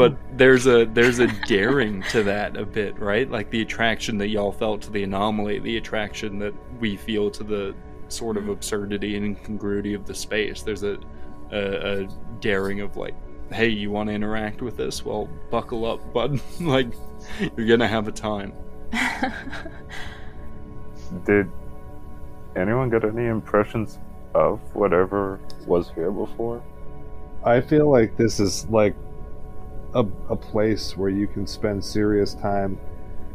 But there's a there's a daring to that a bit, right? Like the attraction that y'all felt to the anomaly, the attraction that we feel to the sort of mm-hmm. absurdity and incongruity of the space. There's a a, a daring of like, hey, you want to interact with this? Well, buckle up, bud. like you're gonna have a time. Did anyone get any impressions of whatever was here before? I feel like this is like a, a place where you can spend serious time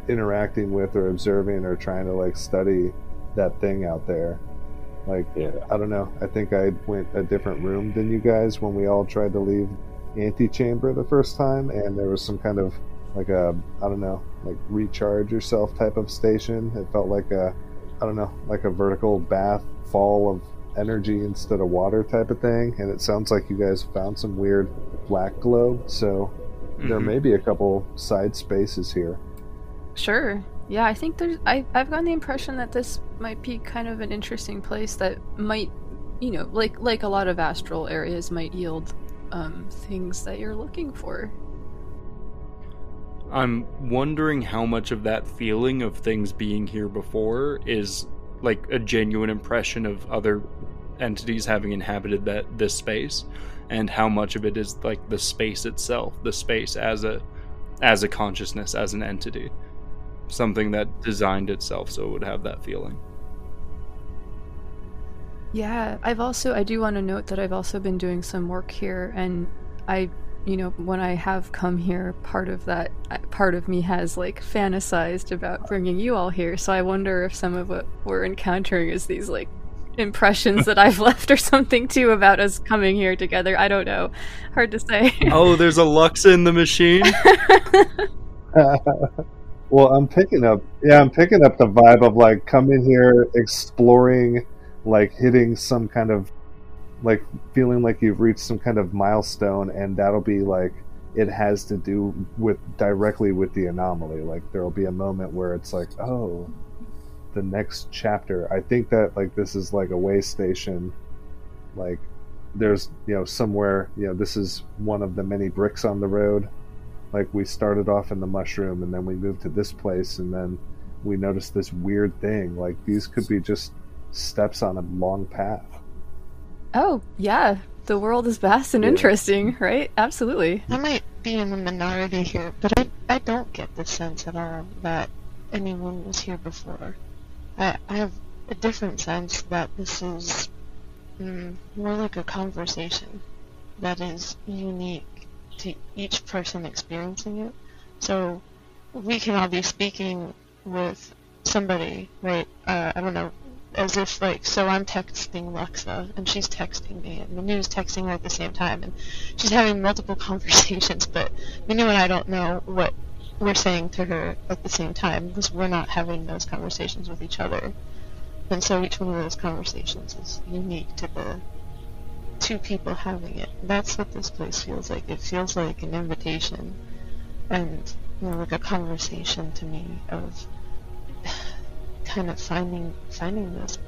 interacting with or observing or trying to like study that thing out there. Like, Yeah. I don't know. I think I went a different room than you guys when we all tried to leave antechamber the first time, and there was some kind of like a I don't know, like recharge yourself type of station. It felt like a I don't know, like a vertical bath fall of energy instead of water type of thing. And it sounds like you guys found some weird black globe, so there Mhm. may be a couple side spaces here. Sure. Yeah, I think there's. I I've gotten the impression that this might be kind of an interesting place that might, you know, like like a lot of astral areas might yield um, things that you're looking for. I'm wondering how much of that feeling of things being here before is like a genuine impression of other entities having inhabited that this space and how much of it is like the space itself, the space as a as a consciousness, as an entity. Something that designed itself so it would have that feeling. Yeah, I've also I do want to note that I've also been doing some work here, and I, you know, when I have come here, part of that part of me has like fantasized about bringing you all here. So I wonder if some of what we're encountering is these like impressions that I've left or something too about us coming here together. I don't know, hard to say. Oh, there's a Lux in the machine. well, I'm picking up, yeah, I'm picking up the vibe of like coming here, exploring, like hitting some kind of, like feeling like you've reached some kind of milestone, and that'll be like it has to do with directly with the anomaly. Like there'll be a moment where it's like, oh, the next chapter. I think that like this is like a way station, like there's you know somewhere you know this is one of the many bricks on the road like we started off in the mushroom and then we moved to this place and then we noticed this weird thing like these could be just steps on a long path oh yeah, the world is vast and Yeah. interesting, right? Absolutely. I might be in the minority here, but I, I don't get the sense at all that anyone was here before. I, have a different sense that this is mm, more like a conversation that is unique to each person experiencing it. So we can all be speaking with somebody, right? Uh, I don't know, as if like, so I'm texting Lexa and she's texting me and Manu's texting her at the same time and she's having multiple conversations, but Manu and I don't know what we're saying to her at the same time because we're not having those conversations with each other. And so each one of those conversations is unique to the two people having it. That's what this place feels like. It feels like an invitation and you know, like a conversation to me of kind of finding finding those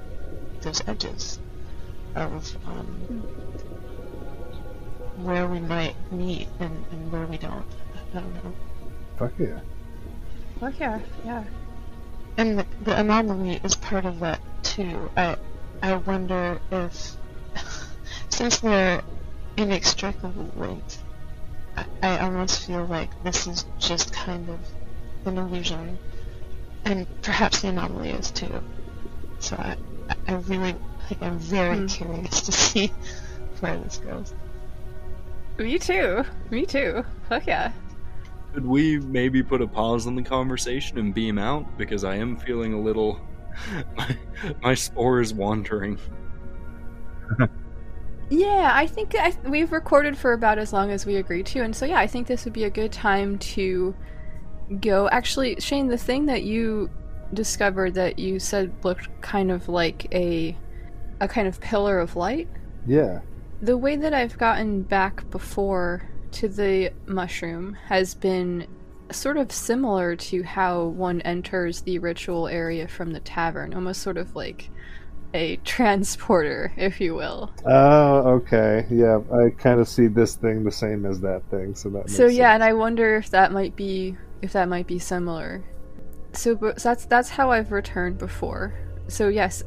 those edges of um, where we might meet and, and where we don't. I don't know. Fuck yeah. Oh yeah, yeah. And the, the anomaly is part of that too. I I wonder if since they're inextricably linked, I, I almost feel like this is just kind of an illusion, and perhaps the anomaly is too. So I I really like I'm very Hmm. curious to see where this goes. Me too. Me too. Fuck yeah. Could we maybe put a pause on the conversation and beam out? Because I am feeling a little. My, my spore is wandering. Yeah, I think I, we've recorded for about as long as we agreed to, and so yeah, I think this would be a good time to go. Actually, Shane, the thing that you discovered that you said looked kind of like a a kind of pillar of light. Yeah. The way that I've gotten back before to the mushroom has been sort of similar to how one enters the ritual area from the tavern, almost sort of like a transporter, if you will. Oh, okay. Yeah, I kind of see this thing the same as that thing, so that. Makes So yeah, and. I wonder if that might be if that might be similar. So, so that's that's how I've returned before. So yes,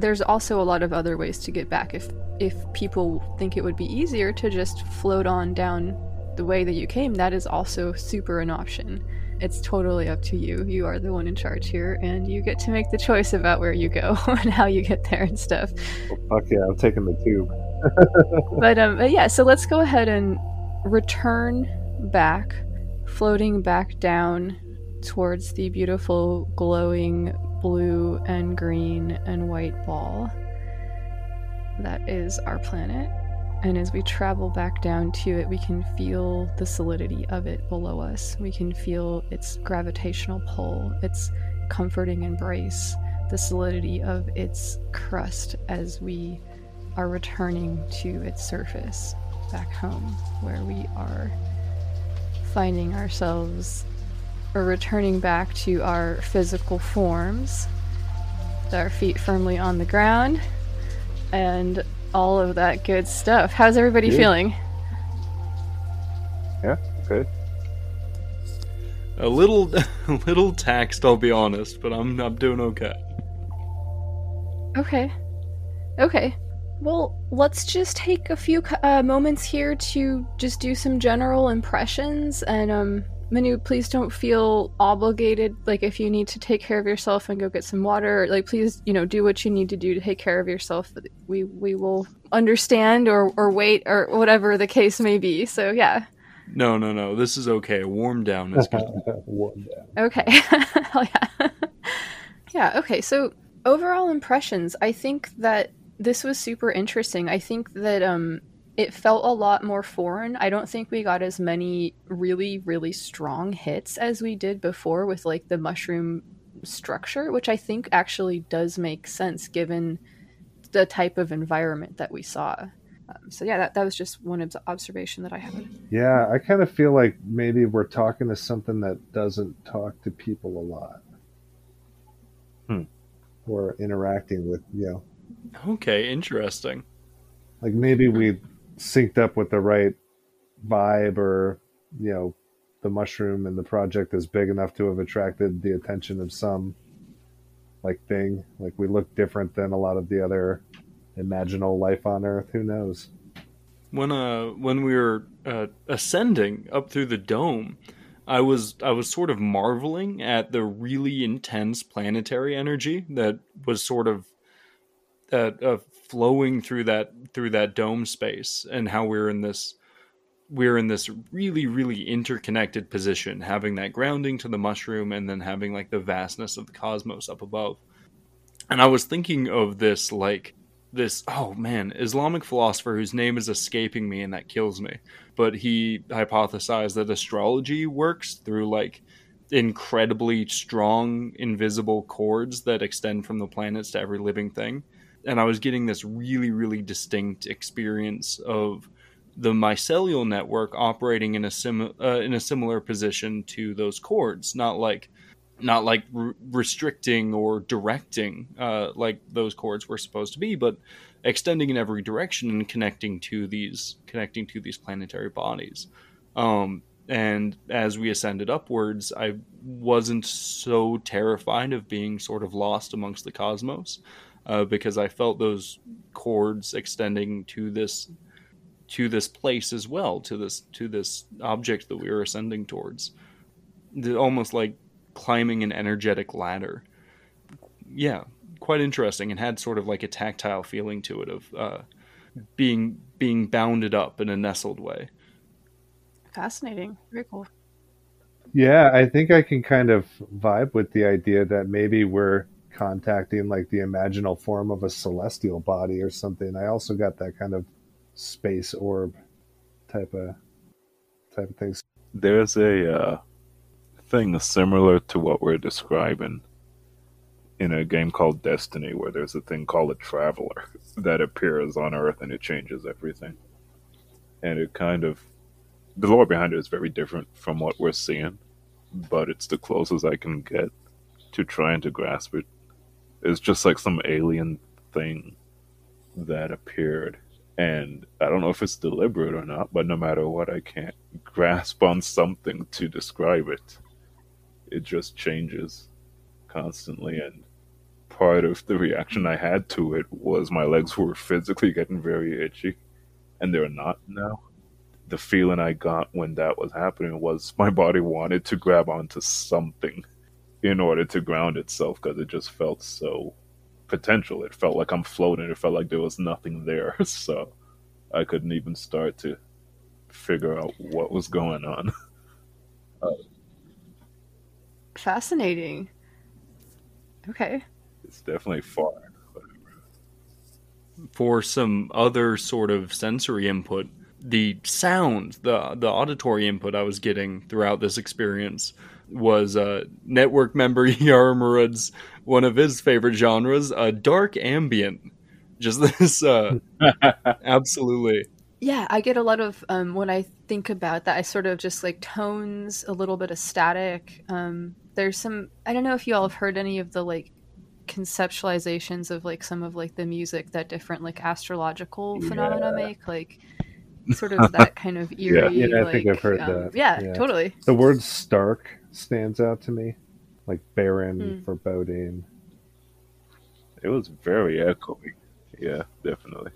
there's also a lot of other ways to get back. If if people think it would be easier to just float on down the way that you came, that is also super an option. It's totally up to you. You are the one in charge here, and you get to make the choice about where you go and how you get there and stuff. Fuck yeah, I'm taking the tube. but um but yeah so let's go ahead and return back floating back down towards the beautiful glowing blue and green and white ball that is our planet. And as we travel back down to it we can feel the solidity of it below us. We can feel its gravitational pull its comforting embrace the solidity of its crust as we are returning to its surface back home where we are finding ourselves or returning back to our physical forms with our feet firmly on the ground and all of that good stuff how's everybody Good. feeling Yeah, good. A little, a little taxed, I'll be honest, but I'm, I'm doing okay. Okay. Okay. Well, let's just take a few uh, moments here to just do some general impressions. And, um, Manu, please don't feel obligated. Like, if you need to take care of yourself and go get some water, like, please, you know, do what you need to do to take care of yourself. We we will understand or or wait or whatever the case may be. So yeah. No, no, no. This is okay. Warm down is good. Warm down. Okay. Hell yeah. yeah, okay. So overall impressions, I think that this was super interesting. I think that um it felt a lot more foreign. I don't think we got as many really, really strong hits as we did before with like the mushroom structure, which I think actually does make sense given the type of environment that we saw. Um, so yeah, that, that was just one obs- observation that I had. Yeah, I kind of feel like maybe we're talking to something that doesn't talk to people a lot. Hmm. Or interacting with, you know, Okay, interesting. like maybe we synced up with the right vibe or, you know, the mushroom and the project is big enough to have attracted the attention of some like thing. Like we look different than a lot of the other imaginal life on Earth. Who knows? When uh when we were uh, ascending up through the dome, I was I was sort of marveling at the really intense planetary energy that was sort of uh, uh, flowing through that through that dome space, and how we're in this we're in this really really interconnected position, having that grounding to the mushroom, and then having like the vastness of the cosmos up above. And I was thinking of this like this oh man islamic philosopher whose name is escaping me and that kills me but he hypothesized that astrology works through like incredibly strong invisible cords that extend from the planets to every living thing and I was getting this really, really distinct experience of the mycelial network operating in a sim uh, in a similar position to those cords, not like not like re- restricting or directing uh, like those cords were supposed to be, but extending in every direction and connecting to these connecting to these planetary bodies. Um, and as we ascended upwards, I wasn't so terrified of being sort of lost amongst the cosmos uh, because I felt those chords extending to this to this place as well, to this to this object that we were ascending towards, The- almost like climbing an energetic ladder. Yeah, quite interesting, and had sort of like a tactile feeling to it of uh, being being bounded up in a nestled way. Fascinating. Very cool. Yeah, I think I can kind of vibe with the idea that maybe we're contacting like the imaginal form of a celestial body or something. I also got that kind of space orb type of type of things. There's a uh, thing similar to what we're describing in a game called Destiny, where there's a thing called a Traveler that appears on Earth and it changes everything. And it kind of. The lore behind it is very different from what we're seeing, but it's the closest I can get to trying to grasp it. It's just like some alien thing that appeared and I don't know if it's deliberate or not, but no matter what, I can't grasp on something to describe it. It just changes constantly, and part of the reaction I had to it was my legs were physically getting very itchy, and they're not now. The feeling I got when that was happening was my body wanted to grab onto something in order to ground itself because it just felt so potential. It felt like I'm floating. It felt like there was nothing there. So I couldn't even start to figure out what was going on. Fascinating. Okay. It's definitely far. for some other sort of sensory input, the sound, the the auditory input I was getting throughout this experience was uh, network member Yara Murad's one of his favorite genres, uh, dark ambient. Just this, uh, absolutely. Yeah, I get a lot of um, when I think about that. I sort of just like tones, a little bit of static. Um, there's some. I don't know if you all have heard any of the like conceptualizations of like some of like the music that different like astrological phenomena make, like sort of that kind of eerie. Yeah, I think I've heard um, that. Yeah, Yeah. totally. The word stark stands out to me, like barren, Hmm. foreboding. It was very echoey. Yeah, definitely.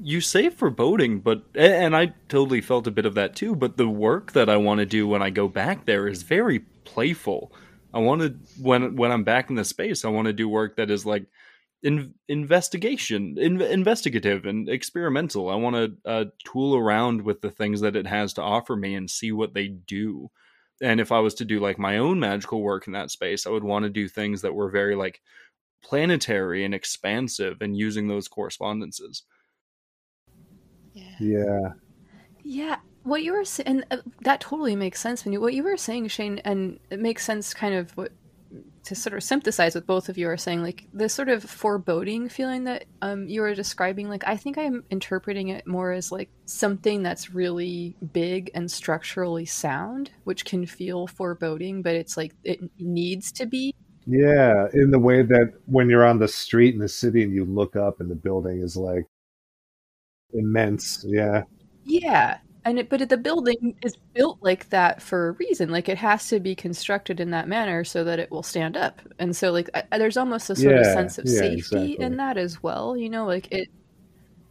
You say foreboding, but and I totally felt a bit of that too. But the work that I want to do when I go back there is very playful. I want to when when I'm back in the space, I want to do work that is like in, investigation, in, investigative, and experimental. I want to uh, tool around with the things that it has to offer me and see what they do. And if I was to do like my own magical work in that space, I would want to do things that were very like planetary and expansive, and using those correspondences. Yeah, Yeah, what you were saying, and uh, that totally makes sense when you what you were saying, Shane, and it makes sense kind of what to sort of synthesize with both of you are saying, like this sort of foreboding feeling that um, you were describing. Like I think I'm interpreting it more as like something that's really big and structurally sound, which can feel foreboding, but it's like it needs to be. yeah. In the way that when you're on the street in the city and you look up and the building is like immense. Yeah, Yeah. And it, but the building is built like that for a reason. Like it has to be constructed in that manner so that it will stand up. And so, like, I, there's almost a sort of sense of yeah, safety exactly. in that as well. You know, like it.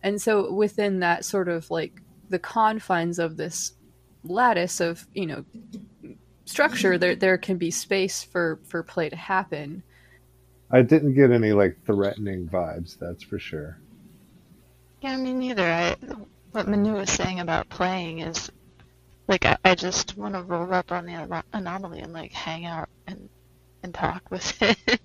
And so, within that sort of like the confines of this lattice of you know structure, there there can be space for for play to happen. I didn't get any like threatening vibes. That's for sure. Yeah, me neither. I, what Manu was saying about playing is like I, I just want to roll up on the anomaly and like hang out and and talk with it.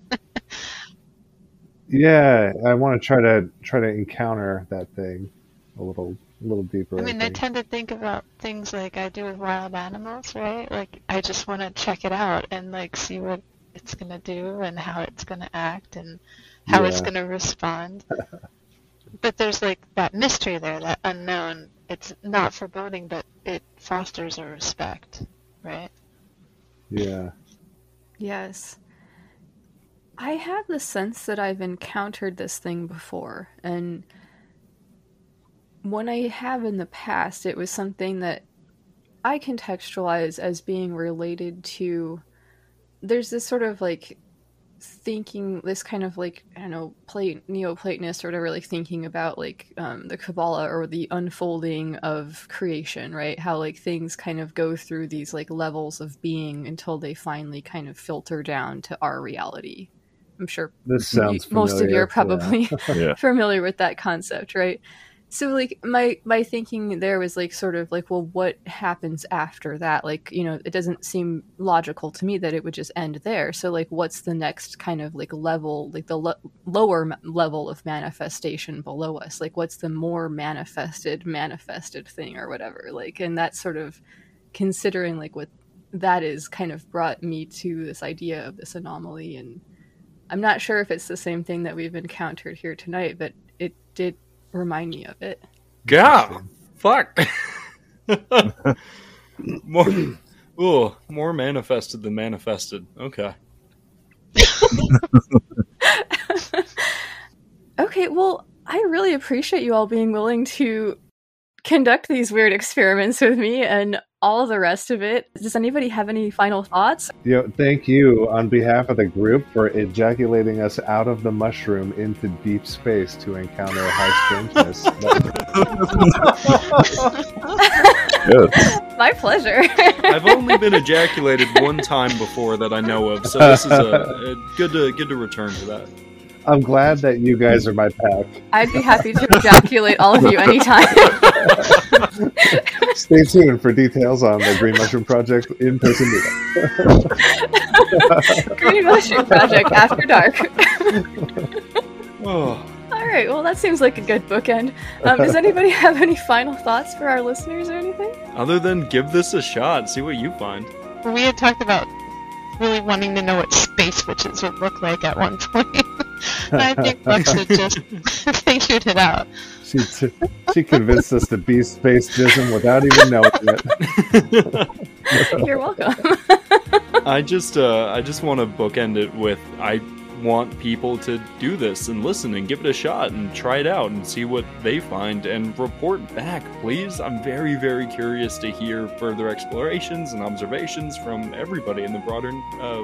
Yeah, I want to try to try to encounter that thing a little a little deeper. I mean, I think. tend to think about things like I do with wild animals, right? Like I just want to check it out and like see what it's going to do and how it's going to act and how it's going to respond. but there's like that mystery there, that unknown. It's not foreboding, but it fosters a respect, right? Yeah. Yes. I have the sense that I've encountered this thing before, and when I have in the past, it was something that I contextualize as being related to. There's this sort of like thinking, this kind of like, I don't know, Plat- Neoplatonist or whatever, like thinking about like um, the Kabbalah or the unfolding of creation, right? How like things kind of go through these like levels of being until they finally kind of filter down to our reality. I'm sure This you- most of you are probably Yeah. familiar with that concept, right? So like my my thinking there was like sort of like well what happens after that? Like you know it doesn't seem logical to me that it would just end there. So like what's the next kind of like level like the lo- lower level of manifestation below us? Like what's the more manifested manifested thing or whatever? Like and that sort of considering like what that is kind of brought me to this idea of this anomaly. And I'm not sure if it's the same thing that we've encountered here tonight, but it did remind me of it. Yeah. Fuck. more, ooh, more manifested than manifested. Okay. Okay, well, I really appreciate you all being willing to conduct these weird experiments with me and all the rest of it. Does anybody have any final thoughts? You know, thank you on behalf of the group for ejaculating us out of the mushroom into deep space to encounter high strangeness. Good. My pleasure. I've only been ejaculated one time before that I know of, so this is a, a good to good to return to that. I'm glad that you guys are my pack. I'd be happy to ejaculate all of you anytime. Stay tuned for details on the Green Mushroom Project in person meetup. Green Mushroom Project After Dark. Oh, All right, well, that seems like a good bookend. Um, does anybody have any final thoughts for our listeners or anything? other than give this a shot, see what you find. We had talked about really wanting to know what space witches would look like at one point. I think Bucks had just figured it out. She, t- she convinced us to be space jism without even knowing it. You're welcome. I just uh, I just want to bookend it with I want people to do this and listen and give it a shot and try it out and see what they find and report back, please. I'm very very curious to hear further explorations and observations from everybody in the broader uh,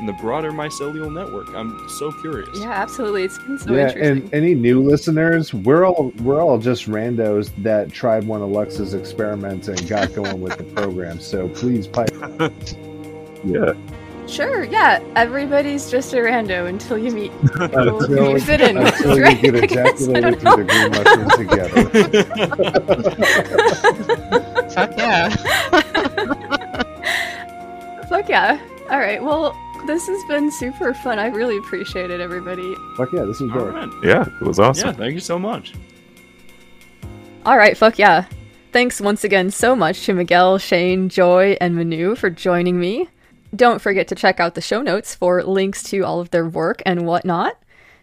in the broader mycelial network. I'm so curious. yeah, absolutely. It's been so yeah, interesting. and any new listeners, we're all we're all just randos that tried one of Lux's experiments and got going with the program. So please pipe. Yeah. Sure, yeah. Everybody's just a rando until you meet Until, you fit in with, until you right? get I guess, ejaculated don't through the green mushroom together. Fuck yeah. Fuck yeah. All right, well, this has been super fun. I really appreciate it, everybody. Fuck yeah, this was All great. right. Yeah, it was awesome. Yeah, thank you so much. All right, fuck yeah. Thanks once again so much to Miguel, Shane, Joy, and Manu for joining me. Don't forget to check out the show notes for links to all of their work and whatnot.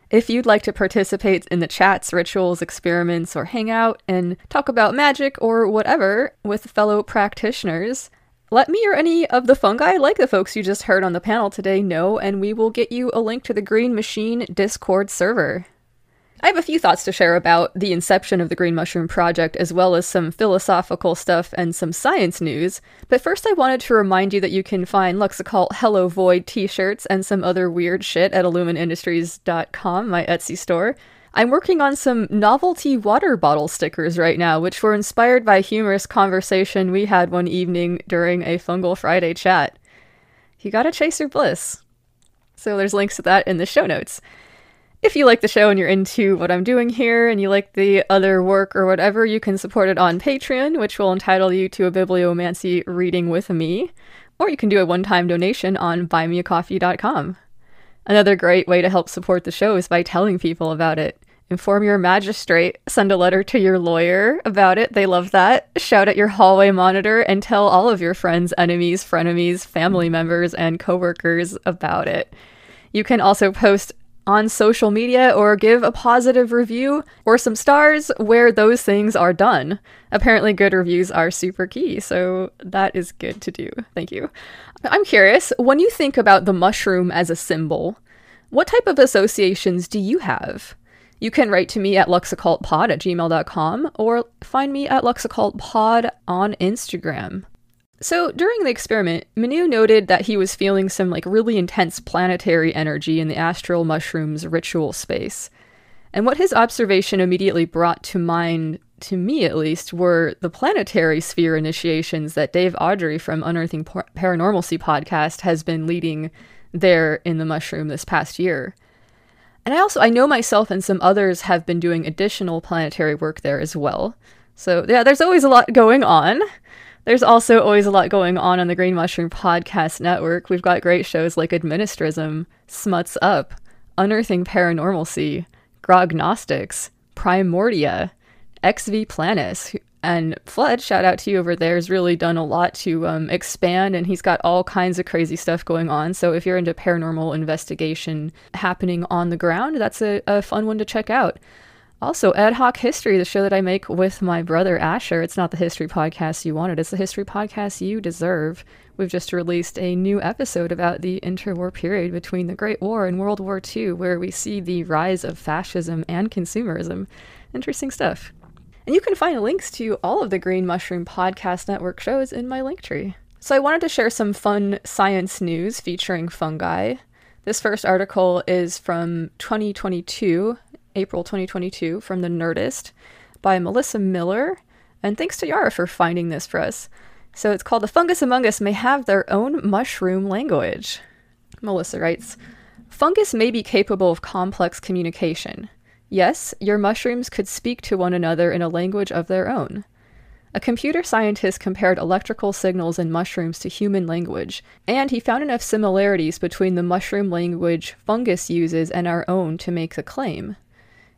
If you'd like to participate in the chats, rituals, experiments, or hang out and talk about magic or whatever with fellow practitioners, let me or any of the fungi, like the folks you just heard on the panel today, know, and we will get you a link to the Green Machine Discord server. I have a few thoughts to share about the inception of the Green Mushroom Project, as well as some philosophical stuff and some science news. But first, I wanted to remind you that you can find Lux Occult Hello Void t shirts and some other weird shit at illuminindustries.com, my Etsy store. I'm working on some novelty water bottle stickers right now, which were inspired by a humorous conversation we had one evening during a Fungal Friday chat. You gotta chase your bliss. So there's links to that in the show notes if you like the show and you're into what I'm doing here and you like the other work or whatever, you can support it on Patreon, which will entitle you to a bibliomancy reading with me, or you can do a one time donation on buymeacoffee.com. Another great way to help support the show is by telling people about it. Inform your magistrate. Send a letter to your lawyer about it. They love that. Shout at your hallway monitor and tell all of your friends, enemies, frenemies, family members, and coworkers about it. You can also post on social media or give a positive review or some stars where those things are done. Apparently, good reviews are super key, so that is good to do. Thank you. I'm curious, when you think about the mushroom as a symbol, what type of associations do you have? You can write to me at luxoccultpod at gmail.com or find me at luxoccultpod on Instagram. So during the experiment, Manu noted that he was feeling some like really intense planetary energy in the astral mushrooms ritual space. And what his observation immediately brought to mind, to me at least, were the planetary sphere initiations that Dave Audrey from Unearthing Par- Paranormalcy podcast has been leading there in the mushroom this past year. And I also I know myself and some others have been doing additional planetary work there as well. So yeah, there's always a lot going on. There's also always a lot going on on the Green Mushroom Podcast Network. We've got great shows like Administrism, Smuts Up, Unearthing Paranormalcy, Grognostics, Primordia, XV Planus, and Flood, shout out to you over there, has really done a lot to um, expand, and he's got all kinds of crazy stuff going on. So if you're into paranormal investigation happening on the ground, that's a, a fun one to check out. Also, Ad Hoc History, the show that I make with my brother Asher. It's not the history podcast you wanted, it's the history podcast you deserve. We've just released a new episode about the interwar period between the Great War and World War II, where we see the rise of fascism and consumerism. Interesting stuff. And you can find links to all of the Green Mushroom Podcast Network shows in my link tree. So I wanted to share some fun science news featuring fungi. This first article is from 2022, April 2022, from the Nerdist by Melissa Miller. And thanks to Yara for finding this for us. So it's called The Fungus Among Us May Have Their Own Mushroom Language. Melissa writes Fungus may be capable of complex communication. Yes, your mushrooms could speak to one another in a language of their own. A computer scientist compared electrical signals in mushrooms to human language, and he found enough similarities between the mushroom language fungus uses and our own to make the claim.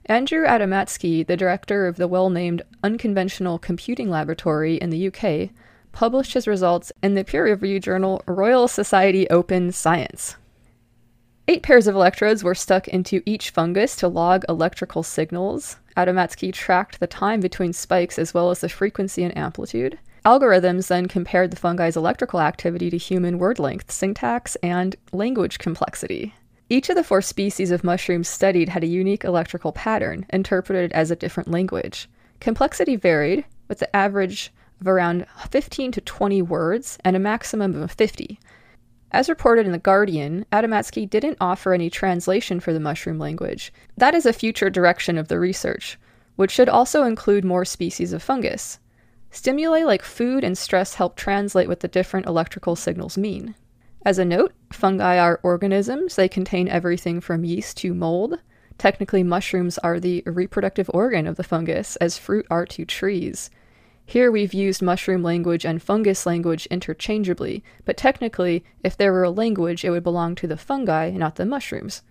Andrew Adamatzky, the director of the well named Unconventional Computing Laboratory in the UK, published his results in the peer reviewed journal Royal Society Open Science. Eight pairs of electrodes were stuck into each fungus to log electrical signals. Adamatzky tracked the time between spikes as well as the frequency and amplitude. Algorithms then compared the fungi's electrical activity to human word length, syntax, and language complexity. Each of the four species of mushrooms studied had a unique electrical pattern, interpreted as a different language. Complexity varied, with the average of around 15 to 20 words and a maximum of 50. As reported in The Guardian, Adamatzky didn't offer any translation for the mushroom language. That is a future direction of the research, which should also include more species of fungus. Stimuli like food and stress help translate what the different electrical signals mean. As a note, fungi are organisms. They contain everything from yeast to mold. Technically, mushrooms are the reproductive organ of the fungus, as fruit are to trees. Here we've used mushroom language and fungus language interchangeably, but technically, if there were a language, it would belong to the fungi, not the mushrooms.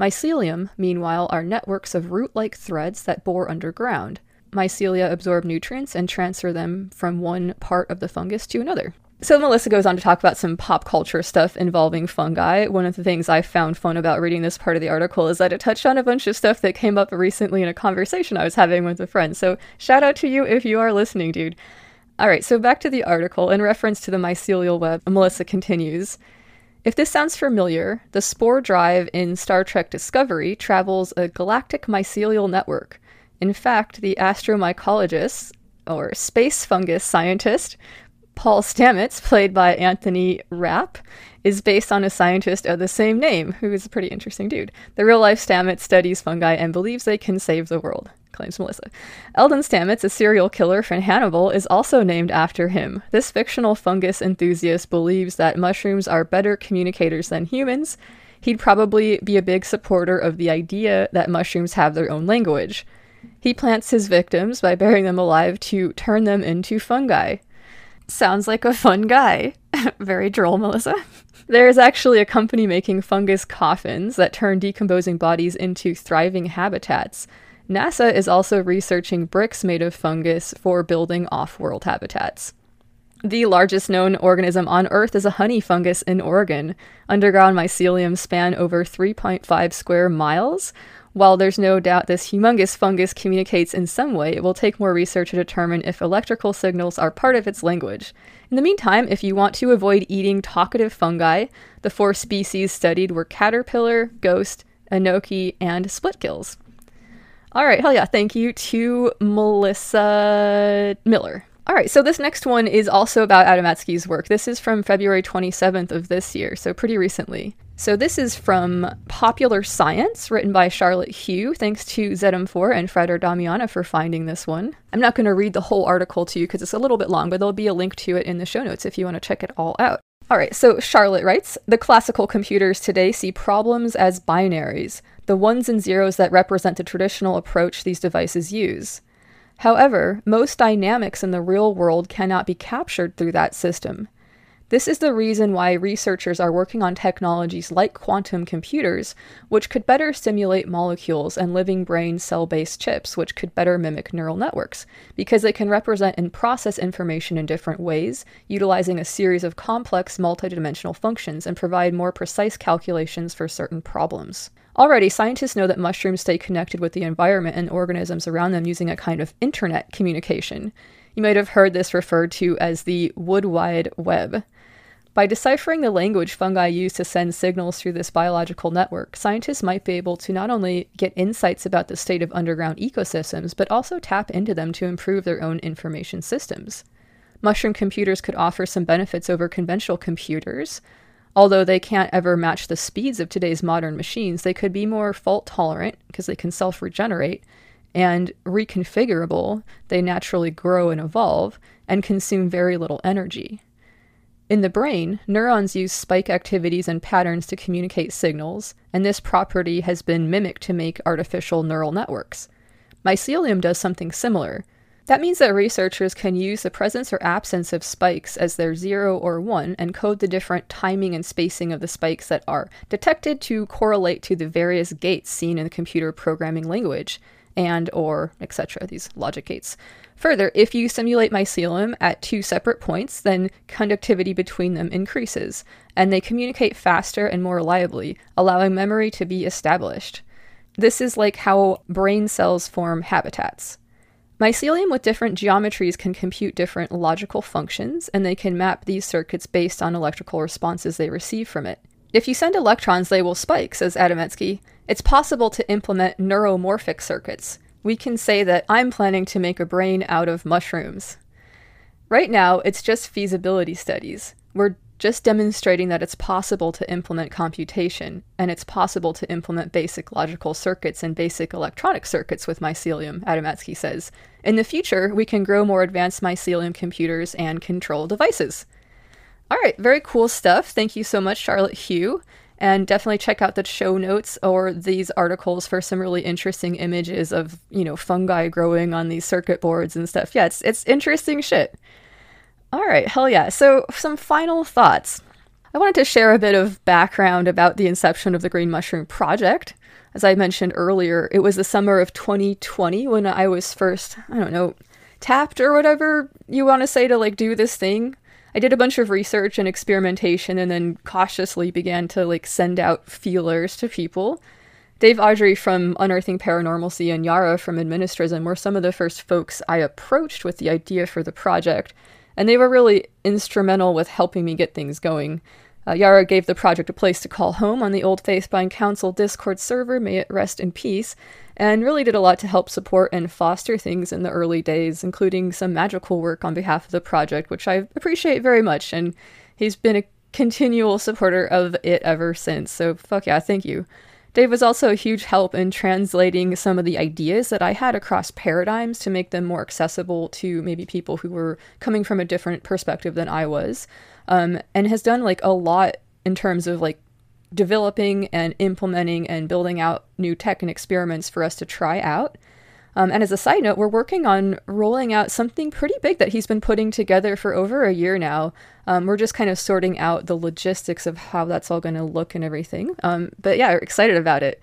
Mycelium, meanwhile, are networks of root like threads that bore underground. Mycelia absorb nutrients and transfer them from one part of the fungus to another. So Melissa goes on to talk about some pop culture stuff involving fungi. One of the things I found fun about reading this part of the article is that it touched on a bunch of stuff that came up recently in a conversation I was having with a friend. So shout out to you if you are listening, dude. All right, so back to the article. In reference to the mycelial web, Melissa continues. If this sounds familiar, the spore drive in Star Trek Discovery travels a galactic mycelial network. In fact, the astromycologist, or space fungus scientist, Paul Stamets, played by Anthony Rapp, is based on a scientist of the same name, who is a pretty interesting dude. The real life Stamets studies fungi and believes they can save the world, claims Melissa. Eldon Stamets, a serial killer from Hannibal, is also named after him. This fictional fungus enthusiast believes that mushrooms are better communicators than humans. He'd probably be a big supporter of the idea that mushrooms have their own language. He plants his victims by burying them alive to turn them into fungi. Sounds like a fun guy. Very droll, Melissa. There is actually a company making fungus coffins that turn decomposing bodies into thriving habitats. NASA is also researching bricks made of fungus for building off world habitats. The largest known organism on Earth is a honey fungus in Oregon. Underground mycelium span over 3.5 square miles. While there's no doubt this humongous fungus communicates in some way, it will take more research to determine if electrical signals are part of its language. In the meantime, if you want to avoid eating talkative fungi, the four species studied were caterpillar, ghost, enoki, and splitgills. All right, hell yeah. Thank you to Melissa Miller. All right, so this next one is also about Adamatzky's work. This is from February 27th of this year, so pretty recently. So this is from Popular Science, written by Charlotte Hu. Thanks to ZM4 and Freder Damiana for finding this one. I'm not going to read the whole article to you because it's a little bit long, but there'll be a link to it in the show notes if you want to check it all out. All right, so Charlotte writes The classical computers today see problems as binaries, the ones and zeros that represent the traditional approach these devices use. However, most dynamics in the real world cannot be captured through that system. This is the reason why researchers are working on technologies like quantum computers, which could better simulate molecules and living brain cell based chips, which could better mimic neural networks, because they can represent and process information in different ways, utilizing a series of complex multidimensional functions and provide more precise calculations for certain problems. Already, scientists know that mushrooms stay connected with the environment and organisms around them using a kind of internet communication. You might have heard this referred to as the Wood Wide Web. By deciphering the language fungi use to send signals through this biological network, scientists might be able to not only get insights about the state of underground ecosystems, but also tap into them to improve their own information systems. Mushroom computers could offer some benefits over conventional computers. Although they can't ever match the speeds of today's modern machines, they could be more fault tolerant because they can self regenerate and reconfigurable. They naturally grow and evolve and consume very little energy. In the brain, neurons use spike activities and patterns to communicate signals, and this property has been mimicked to make artificial neural networks. Mycelium does something similar. That means that researchers can use the presence or absence of spikes as their 0 or 1 and code the different timing and spacing of the spikes that are detected to correlate to the various gates seen in the computer programming language and or etc these logic gates. Further, if you simulate mycelium at two separate points, then conductivity between them increases, and they communicate faster and more reliably, allowing memory to be established. This is like how brain cells form habitats. Mycelium with different geometries can compute different logical functions, and they can map these circuits based on electrical responses they receive from it. If you send electrons, they will spike, says Adamatzky. It's possible to implement neuromorphic circuits. We can say that I'm planning to make a brain out of mushrooms. Right now, it's just feasibility studies. We're just demonstrating that it's possible to implement computation, and it's possible to implement basic logical circuits and basic electronic circuits with mycelium, Adamatzky says. In the future, we can grow more advanced mycelium computers and control devices. All right, very cool stuff. Thank you so much, Charlotte Hu. And definitely check out the show notes or these articles for some really interesting images of, you know, fungi growing on these circuit boards and stuff. Yeah, it's it's interesting shit. All right, hell yeah. So, some final thoughts. I wanted to share a bit of background about the inception of the Green Mushroom Project. As I mentioned earlier, it was the summer of 2020 when I was first, I don't know, tapped or whatever you want to say to like do this thing. I did a bunch of research and experimentation and then cautiously began to like send out feelers to people. Dave Audrey from Unearthing Paranormalcy and Yara from Administrism were some of the first folks I approached with the idea for the project, and they were really instrumental with helping me get things going. Uh, Yara gave the project a place to call home on the old Faith Faithbind Council Discord server, may it rest in peace, and really did a lot to help support and foster things in the early days, including some magical work on behalf of the project, which I appreciate very much, and he's been a continual supporter of it ever since, so fuck yeah, thank you. Dave was also a huge help in translating some of the ideas that I had across paradigms to make them more accessible to maybe people who were coming from a different perspective than I was, um, and has done like a lot in terms of like developing and implementing and building out new tech and experiments for us to try out. Um, and as a side note, we're working on rolling out something pretty big that he's been putting together for over a year now. Um, we're just kind of sorting out the logistics of how that's all going to look and everything. Um, but yeah, we're excited about it.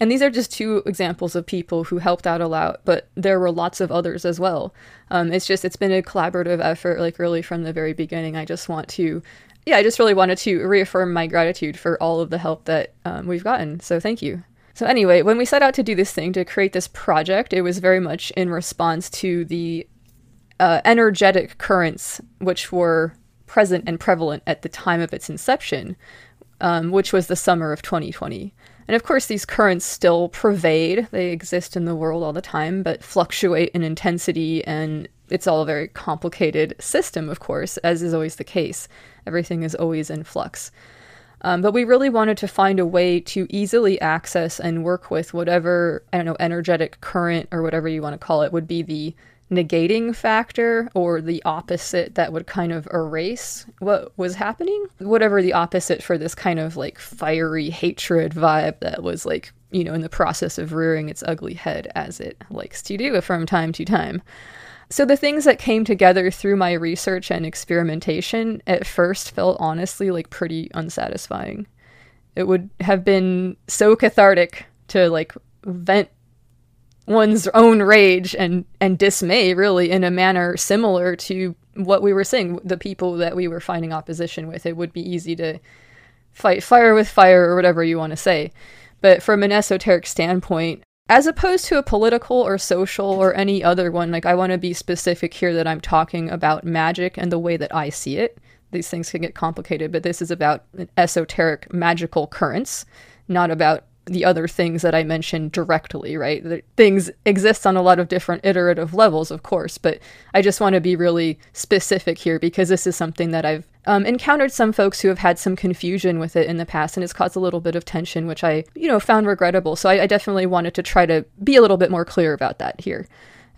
And these are just two examples of people who helped out a lot, but there were lots of others as well. Um, it's just, it's been a collaborative effort, like really from the very beginning. I just want to, yeah, I just really wanted to reaffirm my gratitude for all of the help that um, we've gotten. So thank you. So, anyway, when we set out to do this thing, to create this project, it was very much in response to the uh, energetic currents which were present and prevalent at the time of its inception, um, which was the summer of 2020. And of course, these currents still pervade, they exist in the world all the time, but fluctuate in intensity, and it's all a very complicated system, of course, as is always the case. Everything is always in flux. Um, but we really wanted to find a way to easily access and work with whatever, I don't know, energetic current or whatever you want to call it would be the negating factor or the opposite that would kind of erase what was happening. Whatever the opposite for this kind of like fiery hatred vibe that was like, you know, in the process of rearing its ugly head as it likes to do from time to time. So, the things that came together through my research and experimentation at first felt honestly like pretty unsatisfying. It would have been so cathartic to like vent one's own rage and, and dismay, really, in a manner similar to what we were saying, the people that we were finding opposition with. It would be easy to fight fire with fire or whatever you want to say. But from an esoteric standpoint, as opposed to a political or social or any other one, like I want to be specific here that I'm talking about magic and the way that I see it. These things can get complicated, but this is about esoteric magical currents, not about the other things that I mentioned directly, right? The things exist on a lot of different iterative levels, of course, but I just want to be really specific here because this is something that I've um, encountered some folks who have had some confusion with it in the past, and it's caused a little bit of tension, which I, you know, found regrettable. So I, I definitely wanted to try to be a little bit more clear about that here.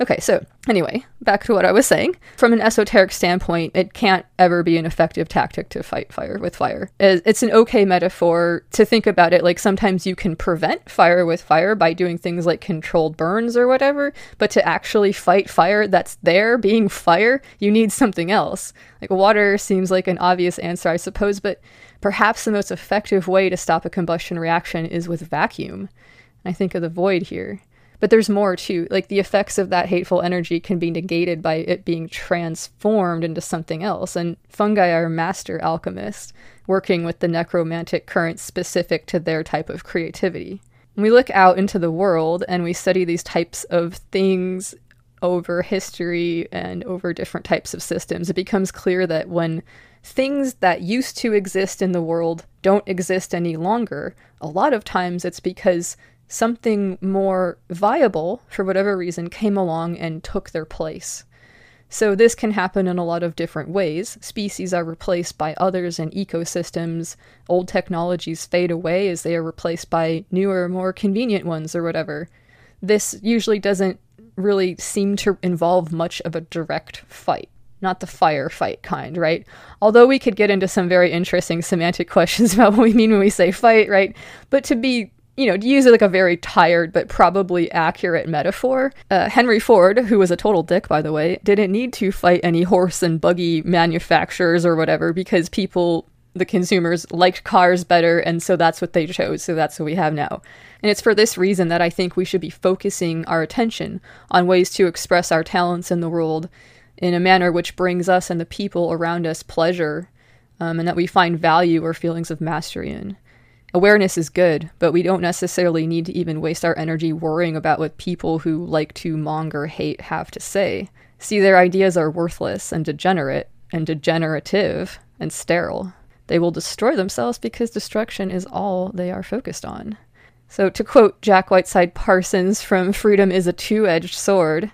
Okay, so anyway, back to what I was saying. From an esoteric standpoint, it can't ever be an effective tactic to fight fire with fire. It's an okay metaphor to think about it like sometimes you can prevent fire with fire by doing things like controlled burns or whatever, but to actually fight fire that's there being fire, you need something else. Like water seems like an obvious answer, I suppose, but perhaps the most effective way to stop a combustion reaction is with vacuum. I think of the void here. But there's more too. Like the effects of that hateful energy can be negated by it being transformed into something else. And fungi are master alchemists, working with the necromantic currents specific to their type of creativity. We look out into the world and we study these types of things over history and over different types of systems, it becomes clear that when things that used to exist in the world don't exist any longer, a lot of times it's because something more viable, for whatever reason, came along and took their place. So, this can happen in a lot of different ways. Species are replaced by others in ecosystems. Old technologies fade away as they are replaced by newer, more convenient ones, or whatever. This usually doesn't really seem to involve much of a direct fight. Not the firefight kind, right? Although we could get into some very interesting semantic questions about what we mean when we say fight, right? But to be you know, to use like a very tired but probably accurate metaphor, uh, Henry Ford, who was a total dick, by the way, didn't need to fight any horse and buggy manufacturers or whatever because people, the consumers, liked cars better, and so that's what they chose, so that's what we have now. And it's for this reason that I think we should be focusing our attention on ways to express our talents in the world in a manner which brings us and the people around us pleasure, um, and that we find value or feelings of mastery in. Awareness is good, but we don't necessarily need to even waste our energy worrying about what people who like to monger hate have to say. See, their ideas are worthless and degenerate and degenerative and sterile. They will destroy themselves because destruction is all they are focused on. So, to quote Jack Whiteside Parsons from Freedom is a Two Edged Sword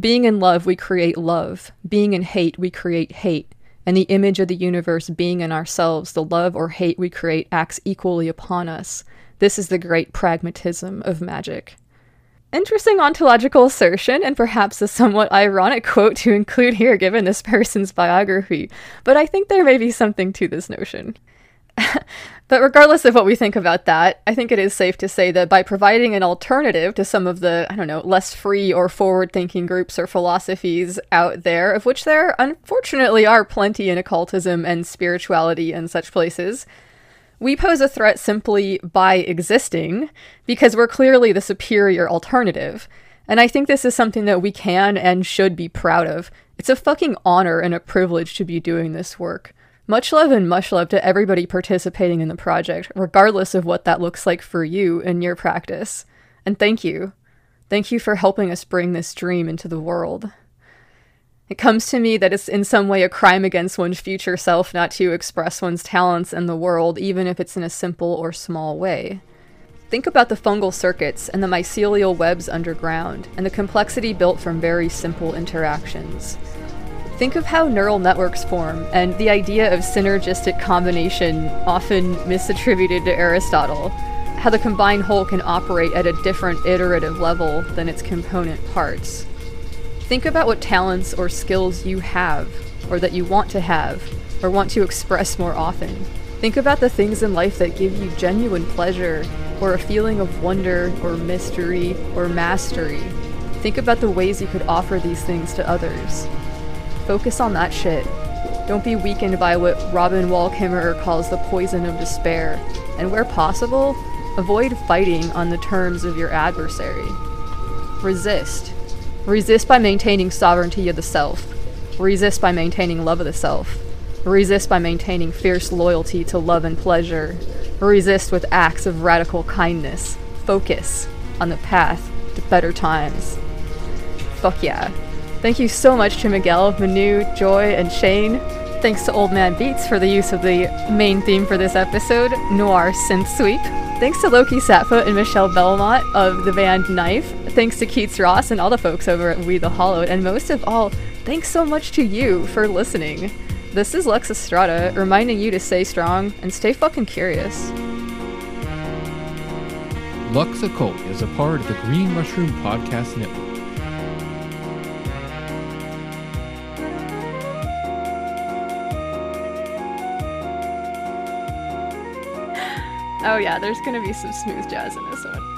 Being in love, we create love. Being in hate, we create hate and the image of the universe being in ourselves, the love or hate we create acts equally upon us. This is the great pragmatism of magic. Interesting ontological assertion, and perhaps a somewhat ironic quote to include here given this person's biography, but I think there may be something to this notion. but regardless of what we think about that, I think it is safe to say that by providing an alternative to some of the, I don't know, less free or forward thinking groups or philosophies out there, of which there unfortunately are plenty in occultism and spirituality and such places, We pose a threat simply by existing because we're clearly the superior alternative. And I think this is something that we can and should be proud of. It's a fucking honor and a privilege to be doing this work. Much love and much love to everybody participating in the project, regardless of what that looks like for you in your practice. And thank you. Thank you for helping us bring this dream into the world. It comes to me that it's in some way a crime against one's future self not to express one's talents in the world, even if it's in a simple or small way. Think about the fungal circuits and the mycelial webs underground, and the complexity built from very simple interactions. Think of how neural networks form, and the idea of synergistic combination, often misattributed to Aristotle. How the combined whole can operate at a different iterative level than its component parts. Think about what talents or skills you have, or that you want to have, or want to express more often. Think about the things in life that give you genuine pleasure, or a feeling of wonder, or mystery, or mastery. Think about the ways you could offer these things to others. Focus on that shit. Don't be weakened by what Robin Wall Kimmerer calls the poison of despair. And where possible, avoid fighting on the terms of your adversary. Resist. Resist by maintaining sovereignty of the self. Resist by maintaining love of the self. Resist by maintaining fierce loyalty to love and pleasure. Resist with acts of radical kindness. Focus on the path to better times. Fuck yeah. Thank you so much to Miguel, Manu, Joy, and Shane. Thanks to Old Man Beats for the use of the main theme for this episode, Noir Synth Sweep. Thanks to Loki Satfoot and Michelle Belmont of the band Knife. Thanks to Keats Ross and all the folks over at We the Hollowed. And most of all, thanks so much to you for listening. This is Lux Estrada reminding you to stay strong and stay fucking curious. Lux Occult is a part of the Green Mushroom Podcast Network. Oh, yeah, there's gonna be some smooth jazz in this one.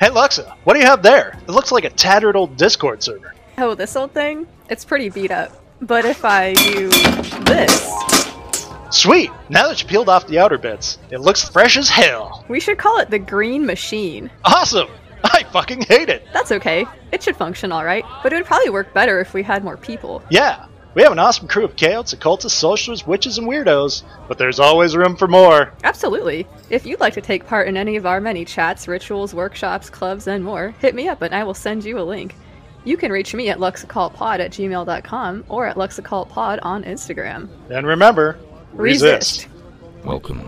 Hey Luxa, what do you have there? It looks like a tattered old Discord server. Oh, this old thing? It's pretty beat up. But if I do this, Sweet! Now that you peeled off the outer bits, it looks fresh as hell. we should call it the Green Machine. Awesome! I fucking hate it! That's okay. It should function alright, but it would probably work better if we had more people. Yeah, we have an awesome crew of chaots, occultists, socialists, witches, and weirdos, but there's always room for more. Absolutely. If you'd like to take part in any of our many chats, rituals, workshops, clubs, and more, hit me up and I will send you a link. You can reach me at luxoccultpod at gmail.com or at luxoccultpod on Instagram. And remember, resist. Welcome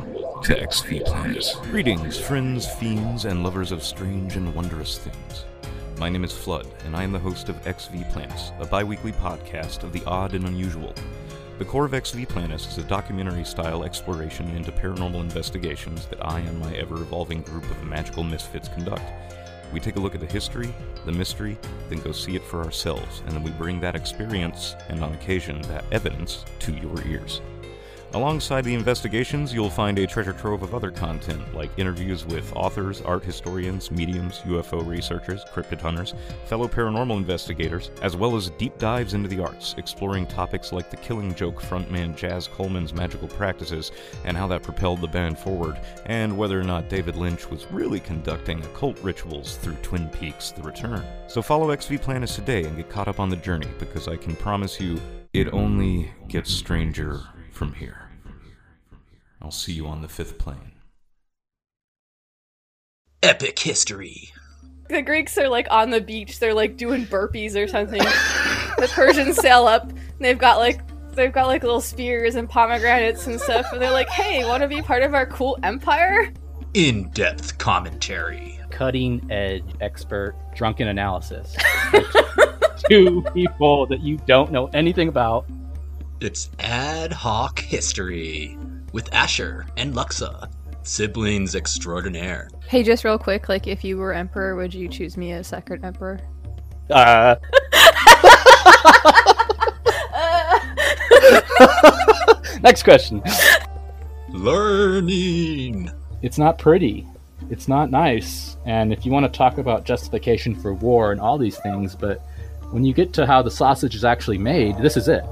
to XV Planet. Greetings, friends, fiends, and lovers of strange and wondrous things. My name is Flood, and I am the host of XV Planets, a bi weekly podcast of the odd and unusual. The core of XV Planets is a documentary style exploration into paranormal investigations that I and my ever evolving group of magical misfits conduct. We take a look at the history, the mystery, then go see it for ourselves, and then we bring that experience, and on occasion, that evidence, to your ears. Alongside the investigations, you'll find a treasure trove of other content, like interviews with authors, art historians, mediums, UFO researchers, cryptid hunters, fellow paranormal investigators, as well as deep dives into the arts, exploring topics like the Killing Joke frontman Jaz Coleman's magical practices and how that propelled the band forward, and whether or not David Lynch was really conducting occult rituals through Twin Peaks The Return. So follow XV Planets today and get caught up on the journey, because I can promise you, it only gets stranger from here. I'll see you on the fifth plane. Epic history. The Greeks are like on the beach, they're like doing burpees or something. the Persians sail up, and they've got like they've got like little spears and pomegranates and stuff, and they're like, "Hey, want to be part of our cool empire?" In depth commentary. cutting edge expert drunken analysis. Two people that you don't know anything about. It's ad hoc history with Asher and Luxa, siblings extraordinaire. Hey, just real quick, like if you were emperor, would you choose me as second emperor? Uh, next question. Learning. It's not pretty. It's not nice. And if you want to talk about justification for war and all these things, but when you get to how the sausage is actually made, this is it.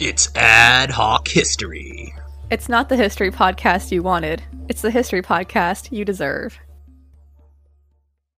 It's ad hoc history. It's not the history podcast you wanted. It's the history podcast you deserve.